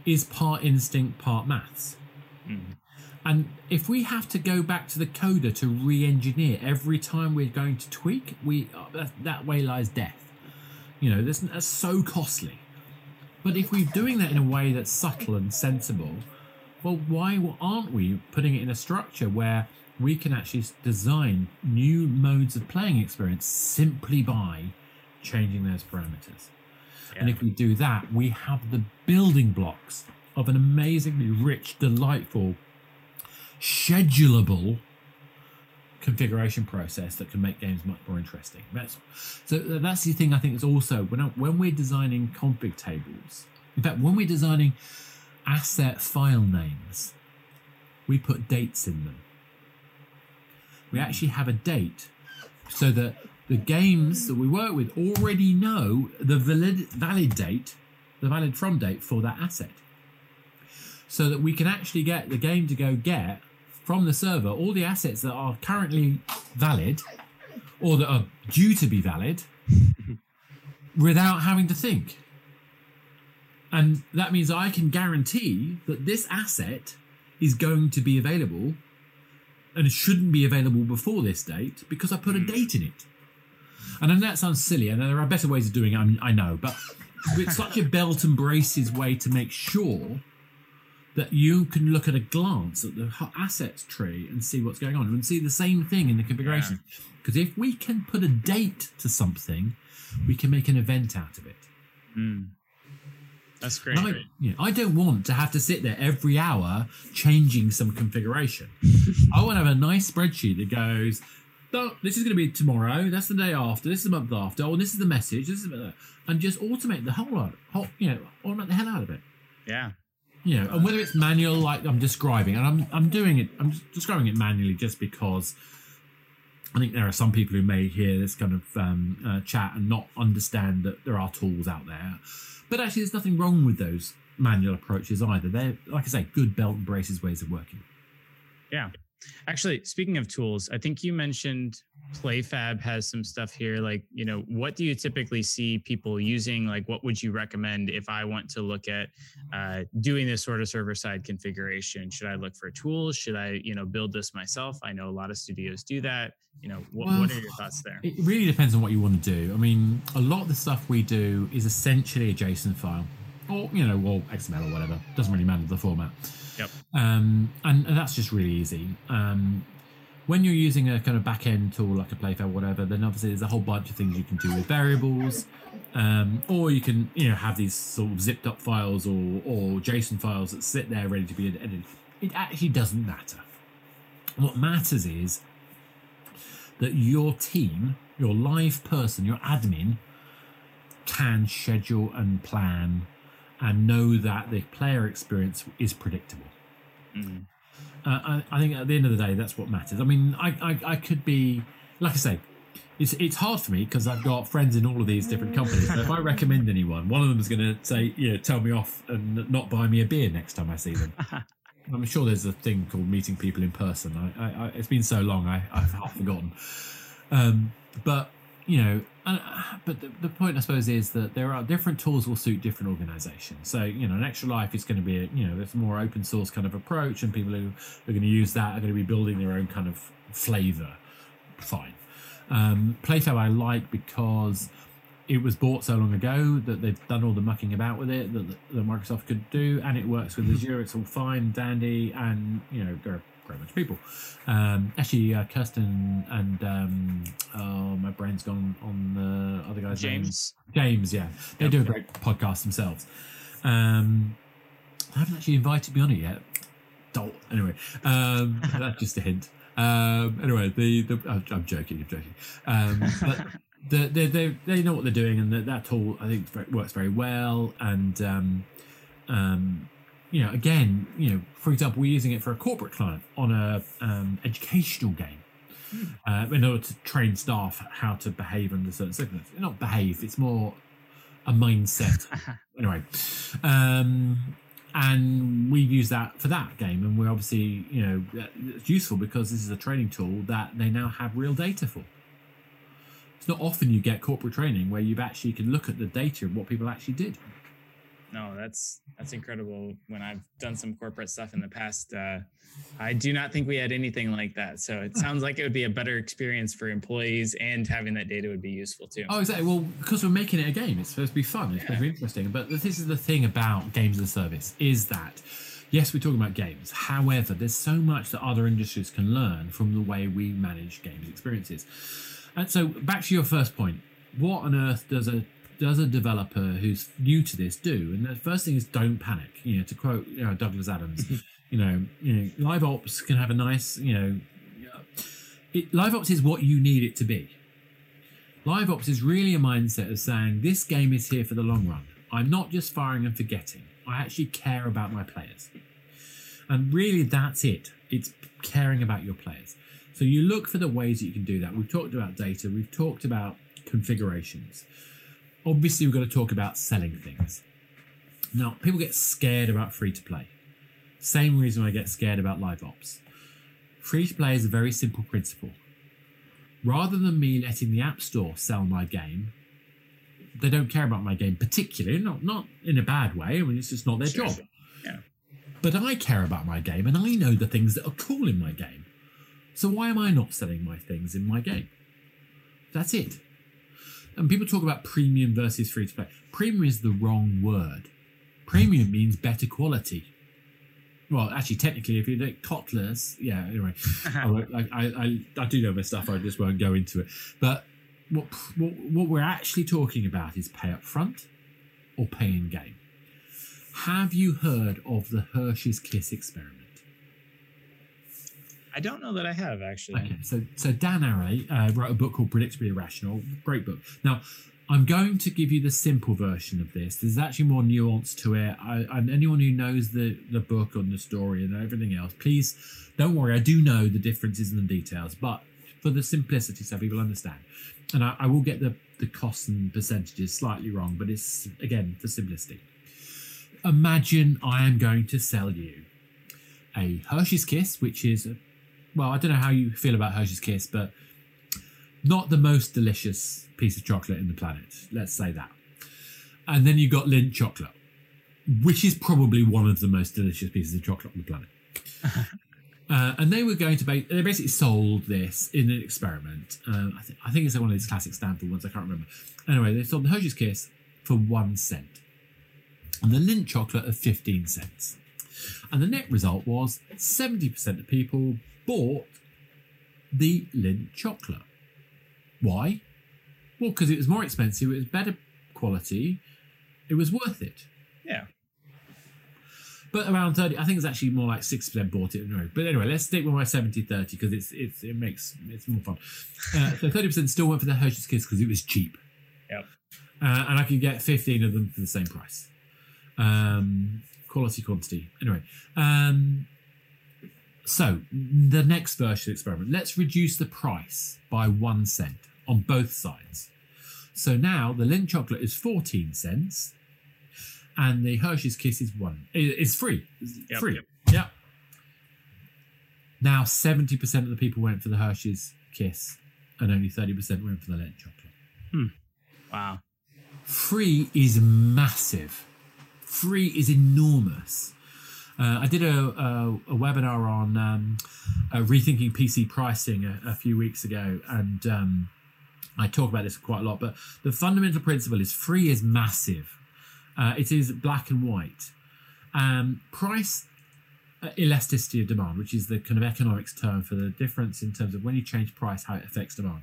is part instinct, part maths. And if we have to go back to the coder to re-engineer every time we're going to tweak, we uh, that, that way lies death. You know, this, that's so costly. But if we're doing that in a way that's subtle and sensible, well, why aren't we putting it in a structure where we can actually design new modes of playing experience simply by changing those parameters? And if we do that, we have the building blocks of an amazingly rich, delightful, schedulable configuration process that can make games much more interesting. That's so that's the thing I think is also when I- when we're designing config tables. In fact, when we're designing asset file names, we put dates in them. We actually have a date so that the games that we work with already know the valid valid date, the valid from date for that asset. So that we can actually get the game to go get from the server all the assets that are currently valid or that are due to be valid without having to think. And that means I can guarantee that this asset is going to be available and it shouldn't be available before this date because I put a hmm. date in it. And I know that sounds silly, and there are better ways of doing it, I I know, but it's such a belt and braces way to make sure that you can look at a glance at the assets tree and see what's going on and see the same thing in the configuration. Because if we can put a date to something, we can make an event out of it. Mm. that's great, I, you know, I don't want to have to sit there every hour changing some configuration. I want to have a nice spreadsheet that goes, "No, this is going to be tomorrow. That's the day after. This is the month after. Oh, this is the message. This is the-" and just automate the whole lot. Whole, you know, automate the hell out of it. yeah know, and whether it's manual like I'm describing, and I'm I'm doing it, I'm describing it manually just because I think there are some people who may hear this kind of um, uh, chat and not understand that there are tools out there. But actually, there's nothing wrong with those manual approaches either. They're, like I say, good belt and braces ways of working. Yeah. Actually, speaking of tools, I think you mentioned PlayFab has some stuff here. Like, you know, what do you typically see people using? Like, what would you recommend if I want to look at uh, doing this sort of server side configuration? Should I look for tools? Should I, you know, build this myself? I know a lot of studios do that. You know, what, well, what are your thoughts there? It really depends on what you want to do. I mean, a lot of the stuff we do is essentially a JSON file or, you know, or XML or whatever. Doesn't really matter the format. Yep. Um, and, and, that's just really easy. Um, when you're using a kind of back end tool like a PlayFab or whatever, then obviously there's a whole bunch of things you can do with variables, um, or you can you know have these sort of zipped up files or or JSON files that sit there ready to be edited. It actually doesn't matter. What matters is that your team, your live person, your admin, can schedule and plan and know that the player experience is predictable. Mm. Uh, I, I, think at the end of the day, that's what matters. I mean, I, I, I could be, like I say, it's, it's hard for me because I've got friends in all of these different companies. So if I recommend anyone, one of them is going to say, you know, tell me off and not buy me a beer next time I see them. I'm sure there's a thing called meeting people in person. I, I, I it's been so long, I, I've half forgotten. Um, but you know, uh, but the, the, point I suppose is that there are different tools will suit different organizations. So you know, an extra life is going to be a, you know, it's a more open source kind of approach, and people who are going to use that are going to be building their own kind of flavor. Fine. Um, Playfab I like because it was bought so long ago that they've done all the mucking about with it that, that Microsoft could do, and it works with Azure. It's all fine, dandy, and you know there are bunch of people. Um, actually, uh, Kirsten and um, oh, my brain's gone on the other guys. James. Names. James, yeah, they yep. do a great podcast themselves. Um, I haven't actually invited me on it yet. Don't. Anyway, um, that's just a hint. Um, anyway, the, the I'm joking, I'm joking. Um, but the, they, they, they know what they're doing, and that, that tool I think works very well. And um, um, you know, again, you know, for example, we're using it for a corporate client on a um, educational game. Hmm. Uh, in order to train staff how to behave under certain circumstances. Not behave, it's more a mindset. anyway, um, and we use that for that game, and we're obviously, you know, it's useful because this is a training tool that they now have real data for. It's not often you get corporate training where you actually can look at the data of what people actually did no, that's that's incredible. When I've done some corporate stuff in the past, uh, I do not think we had anything like that. So it sounds like it would be a better experience for employees, and having that data would be useful too. Oh, exactly. Well, because we're making it a game, it's supposed to be fun. It's yeah. supposed to be interesting. But this is the thing about games as a service is that. Yes, we're talking about games. However, there's so much that other industries can learn from the way we manage games experiences. And so, back to your first point what on earth does a does a developer who's new to this do? And the first thing is don't panic. You know, to quote you know, Douglas Adams, you know, you know, live ops can have a nice, you know, it, live ops is what you need it to be. Live ops is really a mindset of saying this game is here for the long run. I'm not just firing and forgetting. I actually care about my players. And really, that's it. It's caring about your players. So you look for the ways that you can do that. We've talked about data. We've talked about configurations obviously we've got to talk about selling things. Now, people get scared about free to play. Same reason I get scared about live ops. Free to play is a very simple principle. Rather than me letting the App Store sell my game, they don't care about my game particularly, not not in a bad way. I mean, it's just not their sure. job. Yeah. But I care about my game, and I know the things that are cool in my game. So why am I not selling my things in my game? That's it. And people talk about premium versus free to play. Premium is the wrong word. Premium means better quality. Well, actually, technically, if you look Kotler's, yeah. Anyway, I, I, I, I do know my stuff. I just won't go into it. But what, what what we're actually talking about is pay up front or pay in game. Have you heard of the Hershey's Kiss experiment? I don't know that I have actually. Okay, so so Dan Ariely uh, wrote a book called Predictably Irrational. Great book. Now, I'm going to give you the simple version of this. There's actually more nuance to it. I, and anyone who knows the, the book and the story and everything else, please don't worry. I do know the differences and the details, but for the simplicity so people understand. And I, I will get the, the costs and percentages slightly wrong, but it's again for simplicity. Imagine I am going to sell you a Hershey's Kiss, which is, well, I don't know how you feel about Hershey's Kiss, but not the most delicious piece of chocolate in the planet. Let's say that. And then you've got Lindt chocolate, which is probably one of the most delicious pieces of chocolate on the planet. uh, and they were going to ba- they basically sold this in an experiment. Um, I, th- I think it's one of these classic Stanford ones. I can't remember. Anyway, they sold the Hershey's Kiss for one cent, and the Lindt chocolate of fifteen cents. And the net result was seventy percent of people bought the Lindt chocolate. Why? Well, because it was more expensive, it was better quality, it was worth it. Yeah. But around 30, I think it's actually more like 6% bought it. No. But anyway, let's stick with my 70 30 because it's, it's, it makes it's more fun. Uh, so 30% still went for the Hershey's Kiss because it was cheap. Yep. Uh, and I could get 15 of them for the same price. Um, quality, quantity. Anyway. Um, so the next version experiment, let's reduce the price by one cent on both sides. So now the Lindt chocolate is 14 cents and the Hershey's Kiss is one. It's free. It's Yep, free. yep. Yeah. Now 70% of the people went for the Hershey's Kiss and only 30% went for the Lindt chocolate. Hmm. Wow. Free is massive. Free is enormous. Uh, I did a, a, a webinar on um, uh, rethinking PC pricing a, a few weeks ago, and um, I talk about this quite a lot. But the fundamental principle is free is massive. Uh, it is black and white. Um, price uh, elasticity of demand, which is the kind of economics term for the difference in terms of when you change price, how it affects demand,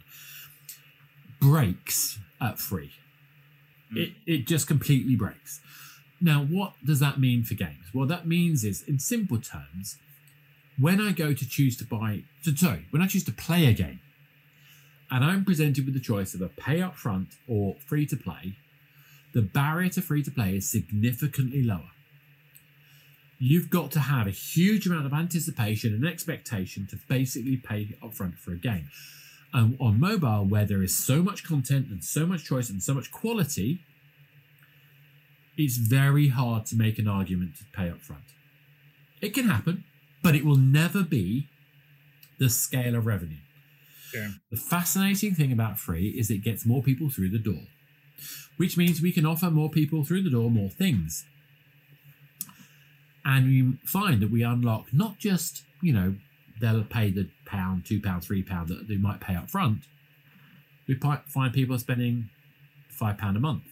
breaks at free. It, it just completely breaks. Now, what does that mean for games? What that means is, in simple terms, when I go to choose to buy, so, sorry, when I choose to play a game, and I'm presented with the choice of a pay up front or free to play, the barrier to free to play is significantly lower. You've got to have a huge amount of anticipation and expectation to basically pay upfront for a game. And on mobile, where there is so much content and so much choice and so much quality, it's very hard to make an argument to pay up front. It can happen, but it will never be the scale of revenue. Sure. The fascinating thing about free is it gets more people through the door, which means we can offer more people through the door more things. And we find that we unlock not just, you know, they'll pay the pound, two pound, three pound that they might pay up front. We find people spending five pound a month,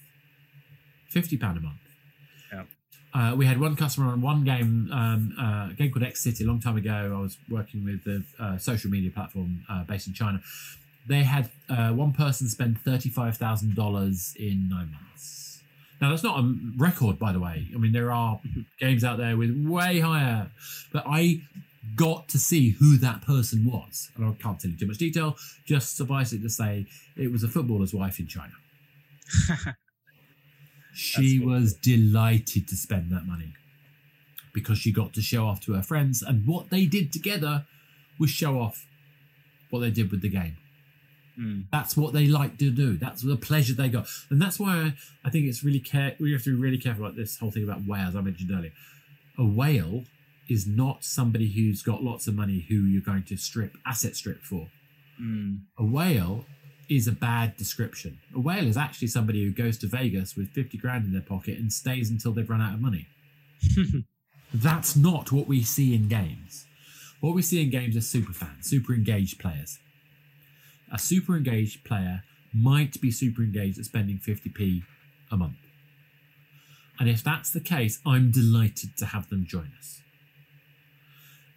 fifty pound a month. Yep. Uh, we had one customer on one game, um, uh, a game called X City, a long time ago. I was working with the uh, social media platform uh, based in China. They had uh, one person spend thirty-five thousand dollars in nine months. Now that's not a record, by the way. I mean, there are games out there with way higher, but I got to see who that person was, and I can't tell you too much detail. Just suffice it to say, it was a footballer's wife in China. she was delighted to spend that money because she got to show off to her friends, and what they did together was show off what they did with the game. Hmm. That's what they like to do. That's the pleasure they got, and that's why I, I think it's really care. We have to be really careful about this whole thing about whales I mentioned earlier. A whale is not somebody who's got lots of money who you're going to strip asset strip for. Hmm. A whale is a bad description. A whale is actually somebody who goes to Vegas with 50 grand in their pocket and stays until they've run out of money. That's not what we see in games. What we see in games are super fans, super engaged players. A super engaged player might be super engaged at spending 50p a month. And if that's the case, I'm delighted to have them join us.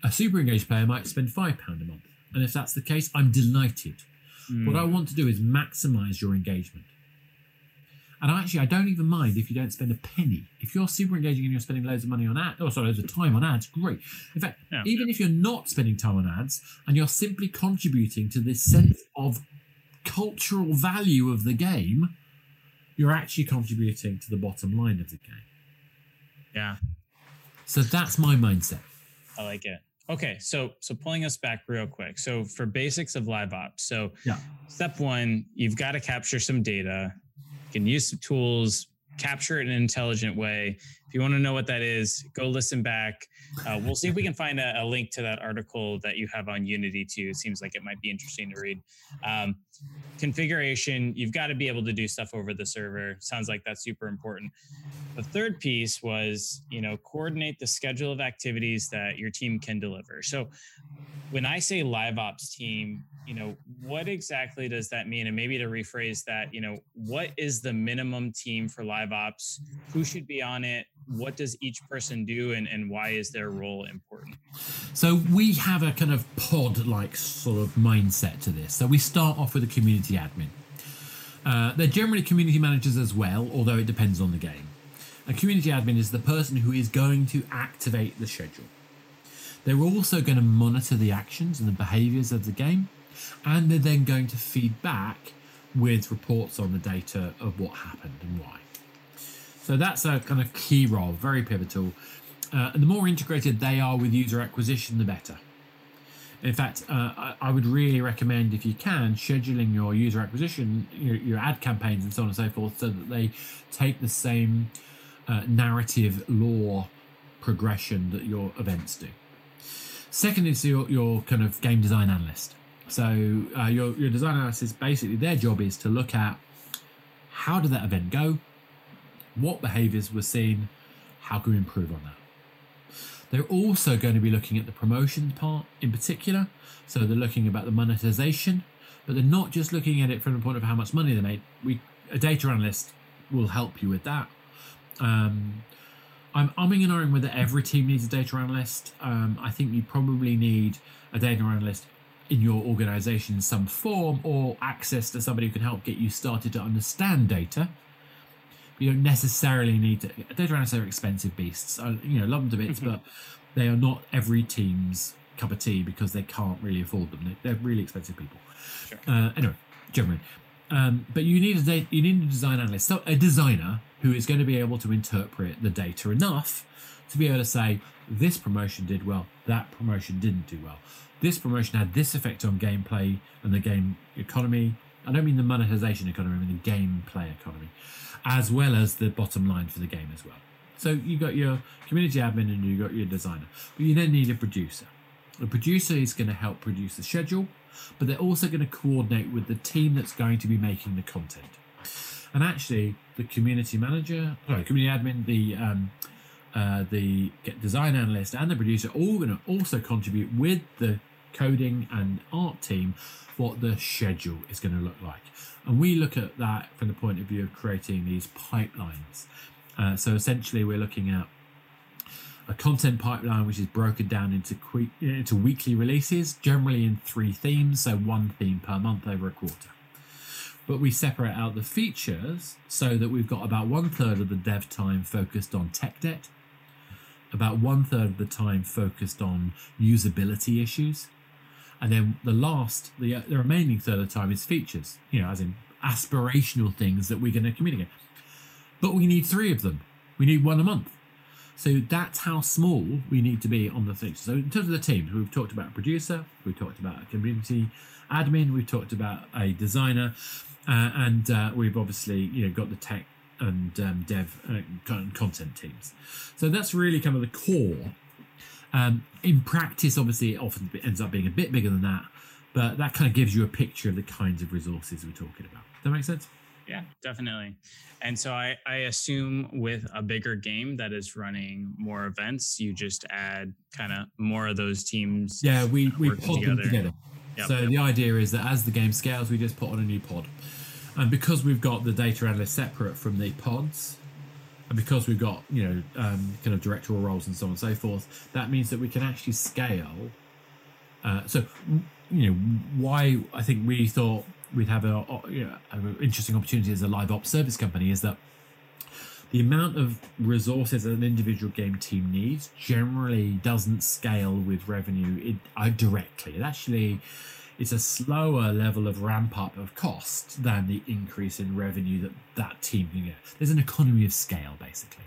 A super engaged player might spend £5 a month. And if that's the case, I'm delighted. Hmm. What I want to do is maximize your engagement. And actually, I don't even mind if you don't spend a penny. If you're super engaging and you're spending loads of money on ads, oh, sorry, loads of time on ads, great. In fact, Yeah. even if you're not spending time on ads and you're simply contributing to this sense of cultural value of the game, you're actually contributing to the bottom line of the game. Yeah. So that's my mindset. I like it. Okay, so so pulling us back real quick. So for basics of live ops, so yeah. step one, you've got to capture some data. You can use some tools, capture it in an intelligent way. If you want to know what that is, go listen back. Uh, we'll see if we can find a, a, link to that article that you have on Unity too. It seems like it might be interesting to read. Um, configuration, you've got to be able to do stuff over the server. Sounds like that's super important. The third piece was, you know, coordinate the schedule of activities that your team can deliver. So when I say live ops team, you know, what exactly does that mean? And maybe to rephrase that, you know, what is the minimum team for live ops? Who should be on it? What does each person do and, and why is their role important? So we have a kind of pod like sort of mindset to this. So we start off with a community admin. Uh, they're generally community managers as well, although it depends on the game. A community admin is the person who is going to activate the schedule. They're also going to monitor the actions and the behaviors of the game and they're then going to feed back with reports on the data of what happened and why. So that's a kind of key role, very pivotal. Uh, and the more integrated they are with user acquisition, the better. In fact, uh, I, would really recommend, if you can, scheduling your user acquisition, your, your ad campaigns, and so on and so forth, so that they take the same uh, narrative law progression that your events do. Second is your, your kind of game design analyst. So uh, your your design analysis basically their job is to look at how did that event go, what behaviors were seen, how can we improve on that. They're also going to be looking at the promotion part in particular. So they're looking about the monetization, but they're not just looking at it from the point of how much money they made. We a data analyst will help you with that. Um, I'm umming and ahhing whether every team needs a data analyst. Um, I think you probably need a data analyst in your organization in some form or access to somebody who can help get you started to understand data. You don't necessarily need to. Analysts are expensive beasts. I, you know, love them to bits, mm-hmm. but they are not every team's cup of tea because they can't really afford them. They're really expensive people. Sure. Uh, anyway, generally. Um, but you need a you need a design analyst, so a designer who is going to be able to interpret the data enough to be able to say this promotion did well, that promotion didn't do well this promotion had this effect on gameplay and the game economy. I don't mean the monetization economy, I mean the gameplay economy, as well as the bottom line for the game as well. So you've got your community admin and you've got your designer, but you then need a producer. The producer is going to help produce the schedule, but they're also going to coordinate with the team that's going to be making the content. And actually, the community manager, sorry, community admin, the um, uh, the design analyst, and the producer all going to also contribute with the coding and art team what the schedule is going to look like. And we look at that from the point of view of creating these pipelines. Uh, so essentially, we're looking at a content pipeline which is broken down into que- into weekly releases, generally in three themes, so one theme per month over a quarter. But we separate out the features so that we've got about one third of the dev time focused on tech debt, about one third of the time focused on usability issues, and then the last, the, the remaining third of the time is features, you know, as in aspirational things that we're going to communicate. But we need three of them. We need one a month. So that's how small we need to be on the things. So in terms of the teams, we've talked about a producer, we've talked about a community admin, we've talked about a designer, uh, and uh, we've obviously you know got the tech and um, dev uh, content teams. So that's really kind of the core um, in practice, obviously, it often ends up being a bit bigger than that, but that kind of gives you a picture of the kinds of resources we're talking about. Does that make sense? Yeah, definitely. And so I, I assume with a bigger game that is running more events, you just add kind of more of those teams. Yeah, we, we pod together. them together. Yep, so the idea is that as the game scales, we just put on a new pod. And because we've got the data analyst separate from the pods, and because we've got you know um, kind of directorial roles and so on and so forth, that means that we can actually scale. Uh, so you know why I think we thought we'd have a, you know, an interesting opportunity as a live ops service company is that the amount of resources that an individual game team needs generally doesn't scale with revenue uh, directly. It actually it's a slower level of ramp up of cost than the increase in revenue that that team can get. There's an economy of scale, basically.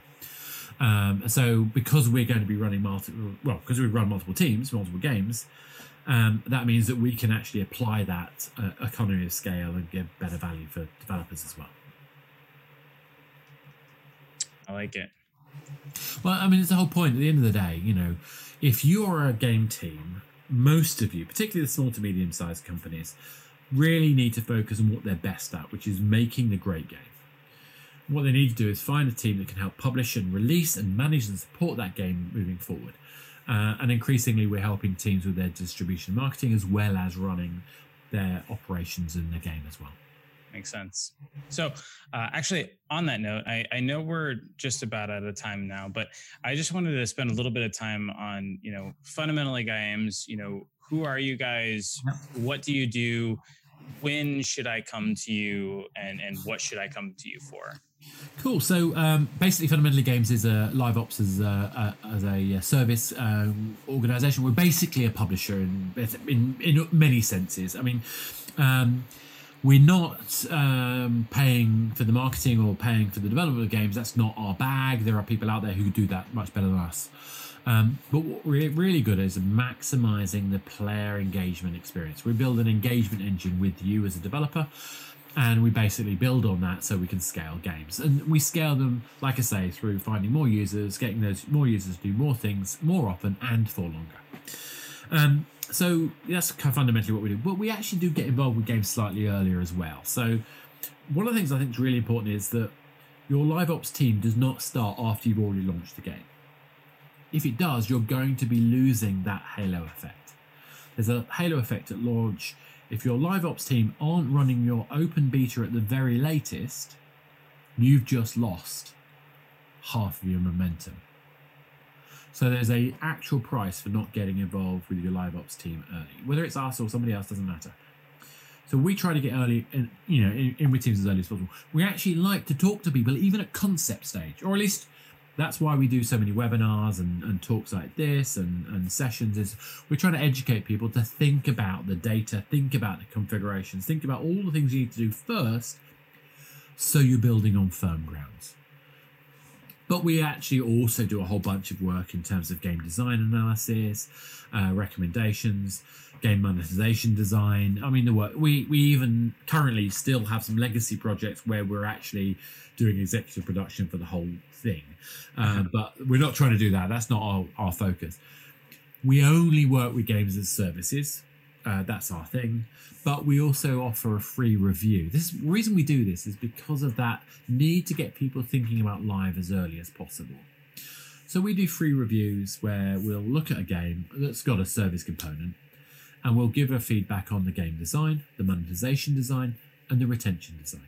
Um, so because we're going to be running multiple, well, because we run multiple teams, multiple games, um, that means that we can actually apply that uh, economy of scale and give better value for developers as well. I like it. Well, I mean, it's the whole point. At the end of the day, you know, if you're a game team, most of you, particularly the small to medium sized companies, really need to focus on what they're best at, which is making the great game. What they need to do is find a team that can help publish and release and manage and support that game moving forward. Uh, and increasingly, we're helping teams with their distribution marketing as well as running their operations in the game as well. Makes sense. So, uh, actually, on that note, I, I know we're just about out of time now, but I just wanted to spend a little bit of time on, you know, Fundamentally Games. You know, who are you guys? What do you do? When should I come to you, and and what should I come to you for? Cool. So um, basically, Fundamentally Games is a live ops as a, a as a uh, service um, organization. We're basically a publisher in, in in many senses. I mean. Um, we're not um, paying for the marketing or paying for the development of games. That's not our bag. There are people out there who do that much better than us. Um, but what we're really good at is maximizing the player engagement experience. We build an engagement engine with you as a developer, and we basically build on that so we can scale games. And we scale them, like I say, through finding more users, getting those more users to do more things more often and for longer. Um, so that's kind of fundamentally what we do. But we actually do get involved with games slightly earlier as well. So one of the things I think is really important is that your live ops team does not start after you've already launched the game. If it does, you're going to be losing that halo effect. There's a halo effect at launch. If your live ops team aren't running your open beta at the very latest, you've just lost half of your momentum. So there's a actual price for not getting involved with your live ops team early, whether it's us or somebody else doesn't matter. So we try to get early, in, you know, in, in with teams as early as possible. We actually like to talk to people even at concept stage, or at least that's why we do so many webinars and, and talks like this and, and sessions. Is we're trying to educate people to think about the data, think about the configurations, think about all the things you need to do first, so you're building on firm grounds. But we actually also do a whole bunch of work in terms of game design analysis, uh, recommendations, game monetization design. I mean, the work we we even currently still have some legacy projects where we're actually doing executive production for the whole thing. Uh, but we're not trying to do that. That's not our, our focus. We only work with games as services. Uh, that's our thing. But we also offer a free review. This reason we do this is because of that need to get people thinking about live as early as possible. So we do free reviews where we'll look at a game that's got a service component and we'll give a feedback on the game design, the monetization design, and the retention design.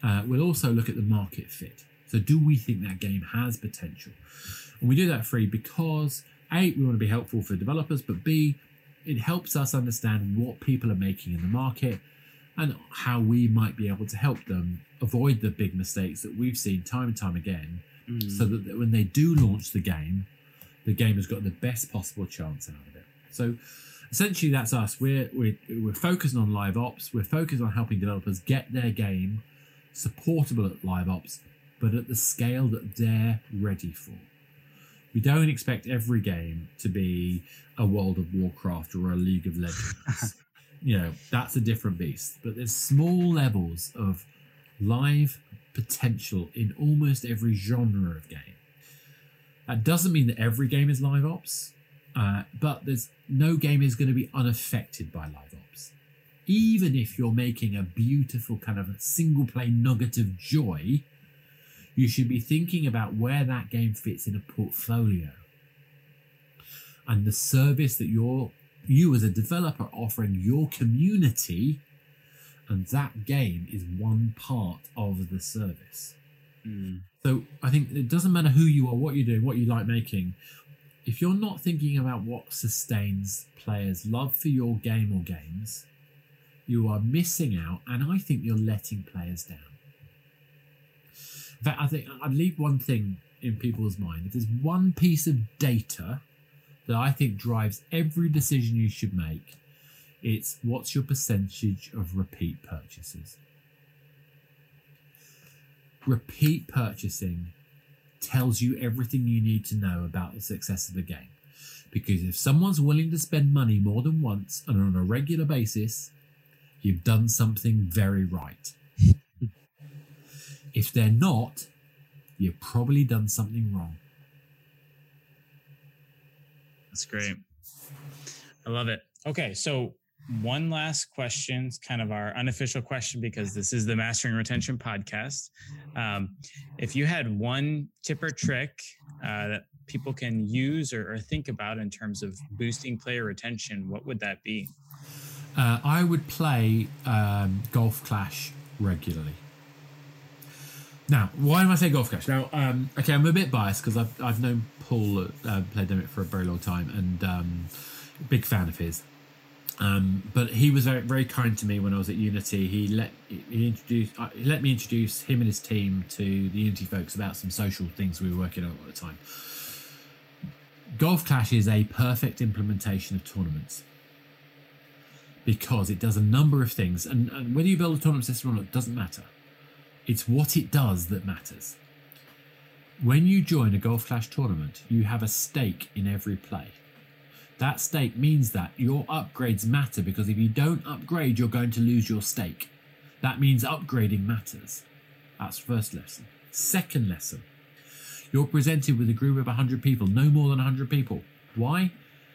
Uh, we'll also look at the market fit. So, do we think that game has potential? And we do that free because A, we want to be helpful for developers, but B, it helps us understand what people are making in the market and how we might be able to help them avoid the big mistakes that we've seen time and time again mm. so that when they do launch the game the game has got the best possible chance out of it. So essentially that's us. We're we're, we're focusing on live ops. We're focused on helping developers get their game supportable at live ops but at the scale that they're ready for we don't expect every game to be a World of Warcraft or a League of Legends. you know, that's a different beast. But there's small levels of live potential in almost every genre of game. That doesn't mean that every game is live ops, uh, but there's no game is going to be unaffected by live ops. Even if you're making a beautiful kind of single play nugget of joy, you should be thinking about where that game fits in a portfolio and the service that you're you as a developer offering your community and that game is one part of the service mm. so i think it doesn't matter who you are what you're doing what you like making if you're not thinking about what sustains players love for your game or games you are missing out and i think you're letting players down in fact, I think I'd leave one thing in people's mind. If there's one piece of data that I think drives every decision you should make, It's what's your percentage of repeat purchases? Repeat purchasing tells you everything you need to know about the success of a game. Because if someone's willing to spend money more than once and on a regular basis, you've done something very right. If they're not, you've probably done something wrong. That's great. I love it. Okay, so one last question, it's kind of our unofficial question because this is the Mastering Retention podcast. Um, if you had one tip or trick uh, that people can use or, or, think about in terms of boosting player retention, what would that be? Uh, I would play um, Golf Clash regularly. Now, why am I saying Golf Clash? Now, um, okay, I'm a bit biased because I've, I've known Paul uh, played it for a very long time and um, big fan of his. Um, but he was very, very kind to me when I was at Unity. He let he introduced uh, he let me introduce him and his team to the Unity folks about some social things we were working on at the time. Golf Clash is a perfect implementation of tournaments because it does a number of things, and, and whether you build a tournament system or not doesn't matter. It's what it does that matters. When you join a Golf Clash tournament, you have a stake in every play. That stake means that your upgrades matter because if you don't upgrade, you're going to lose your stake. That means upgrading matters. That's first lesson. Second lesson, you're presented with a group of 100 people, no more than 100 people. Why?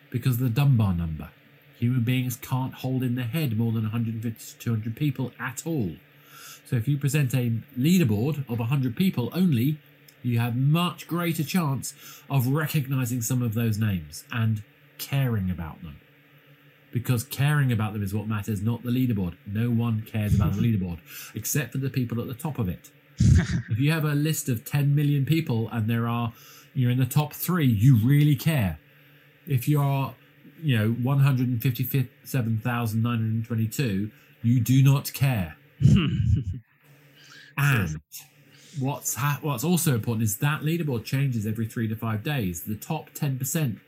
Because of the Dunbar number. Human beings can't hold in their head more than 150 to 200 people at all. So if you present a leaderboard of 100 people only, you have much greater chance of recognizing some of those names and caring about them. Because caring about them is what matters, not the leaderboard. No one cares about the leaderboard except for the people at the top of it. if you have a list of 10 million people and there are you're in the top three, you really care. If you are, you know, 157,922, you do not care. And what's ha- what's also important is that leaderboard changes every three to five days. The top 10%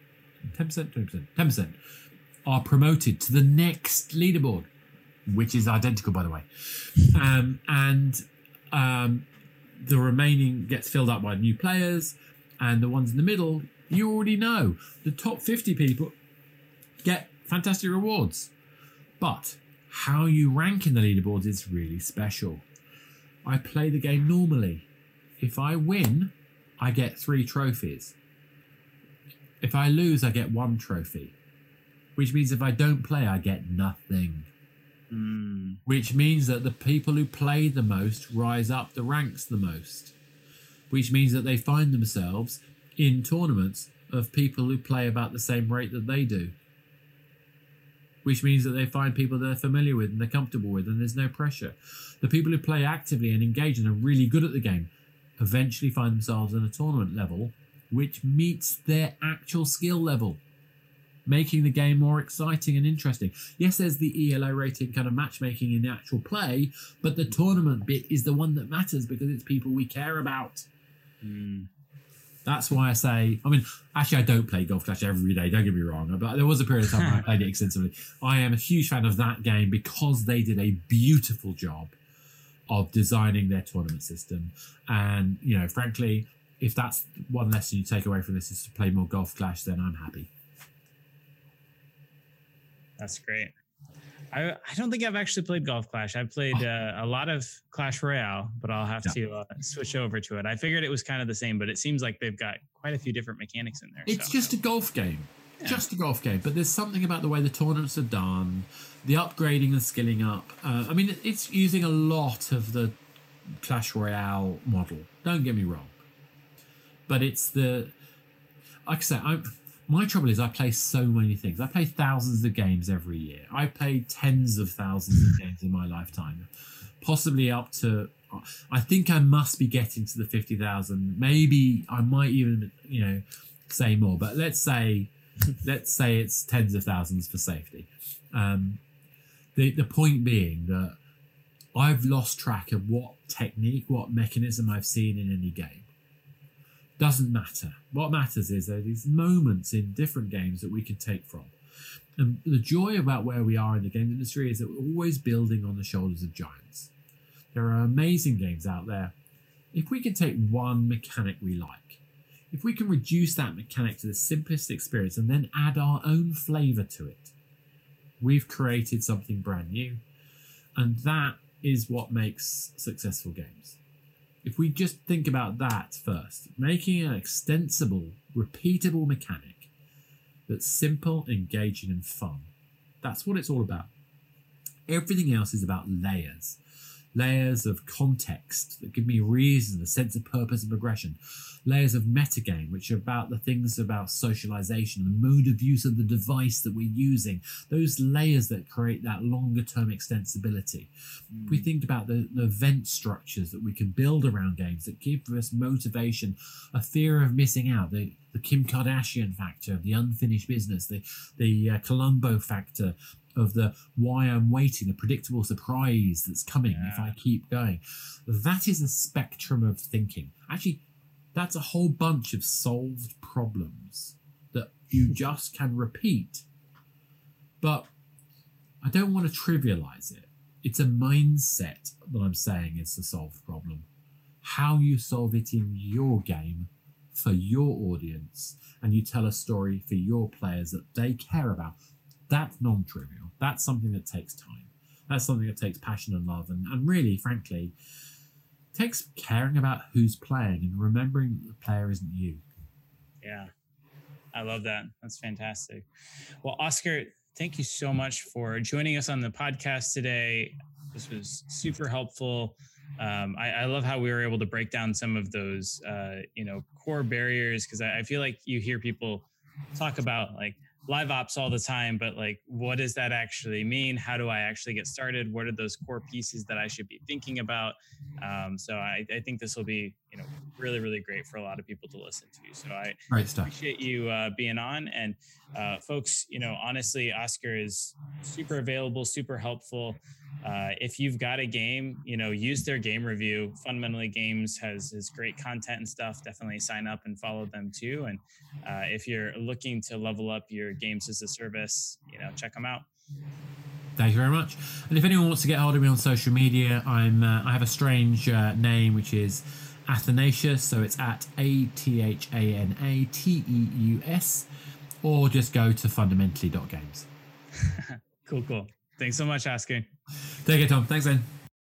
10%, 20%, 10% are promoted to the next leaderboard, which is identical, by the way. Um, and um, the remaining gets filled up by new players, and the ones in the middle, you already know. The top 50 people get fantastic rewards. But how you rank in the leaderboards is really special. I play the game normally. If I win, I get three trophies. If I lose, I get one trophy, which means if I don't play, I get nothing. Mm. Which means that the people who play the most rise up the ranks the most, which means that they find themselves in tournaments of people who play about the same rate that they do. Which means that they find people they're familiar with and they're comfortable with, and there's no pressure. The people who play actively and engage and are really good at the game eventually find themselves in a tournament level which meets their actual skill level, making the game more exciting and interesting. Yes, there's the ELO rating kind of matchmaking in the actual play, but the tournament bit is the one that matters because it's people we care about. Mm. That's why I say, I mean, actually, I don't play Golf Clash every day, don't get me wrong, but there was a period of time I played it extensively. I am a huge fan of that game because they did a beautiful job of designing their tournament system. And, you know, frankly, if that's one lesson you take away from this is to play more Golf Clash, then I'm happy. That's great. I, I don't think I've actually played Golf Clash. I've played uh, a lot of Clash Royale, but I'll have yeah. to uh, switch over to it. I figured it was kind of the same, but it seems like they've got quite a few different mechanics in there. It's so. just a golf game. Yeah. Just a golf game, but there's something about the way the tournaments are done, the upgrading and skilling up. Uh, I mean, it's using a lot of the Clash Royale model. Don't get me wrong, but it's the like I said, I'm, my trouble is I play so many things. I play thousands of games every year. I play tens of thousands of games in my lifetime, possibly up to. I think I must be getting to the fifty thousand. Maybe I might even, you know, say more. But let's say, let's say it's tens of thousands for safety. Um, the the point being that I've lost track of what technique, what mechanism I've seen in any game doesn't matter. What matters is there are these moments in different games that we can take from. And the joy about where we are in the game industry is that we're always building on the shoulders of giants. There are amazing games out there. If we can take one mechanic we like, if we can reduce that mechanic to the simplest experience and then add our own flavor to it, we've created something brand new. And that is what makes successful games. If we just think about that first, making an extensible, repeatable mechanic that's simple, engaging, and fun. That's what it's all about. Everything else is about layers layers of context that give me reason, a sense of purpose and progression, layers of metagame, which are about the things about socialization, the mode of use of the device that we're using, those layers that create that longer term extensibility. Mm. We think about the, the event structures that we can build around games that give us motivation, a fear of missing out, the, the Kim Kardashian factor, the unfinished business, the, the uh, Columbo factor, of the why I'm waiting, the predictable surprise that's coming yeah. if I keep going. That is a spectrum of thinking. Actually, that's a whole bunch of solved problems that you just can repeat. But I don't want to trivialize it. It's a mindset that I'm saying is the solved problem. How you solve it in your game for your audience and you tell a story for your players that they care about that's non-trivial. That's something that takes time. That's something that takes passion and love, and, and really, frankly, takes caring about who's playing and remembering that the player isn't you. Yeah, I love that. That's fantastic. Well, Oscar, thank you so much for joining us on the podcast today. This was super helpful. Um, I, I, love how we were able to break down some of those, uh, you know, core barriers because I, I feel like you hear people talk about like live ops all the time, but like, what does that actually mean? How do I actually get started? What are those core pieces that I should be thinking about? Um, so I, I, think this will be, you know, really, really great for a lot of people to listen to. So I appreciate you uh, being on and uh, folks, you know, honestly, Oscar is super available, super helpful. Uh, if you've got a game, you know, use their game review. Fundamentally Games has has great content and stuff. Definitely sign up and follow them too. And uh, if you're looking to level up your games as a service, you know, check them out. Thank you very much. And if anyone wants to get hold of me on social media, I'm uh, I have a strange uh, name which is Athanateus, so it's at A T H A N A T E U S, or just go to fundamentally.games. cool, cool. Thanks so much, Oscar. Take it, Tom. Thanks, then.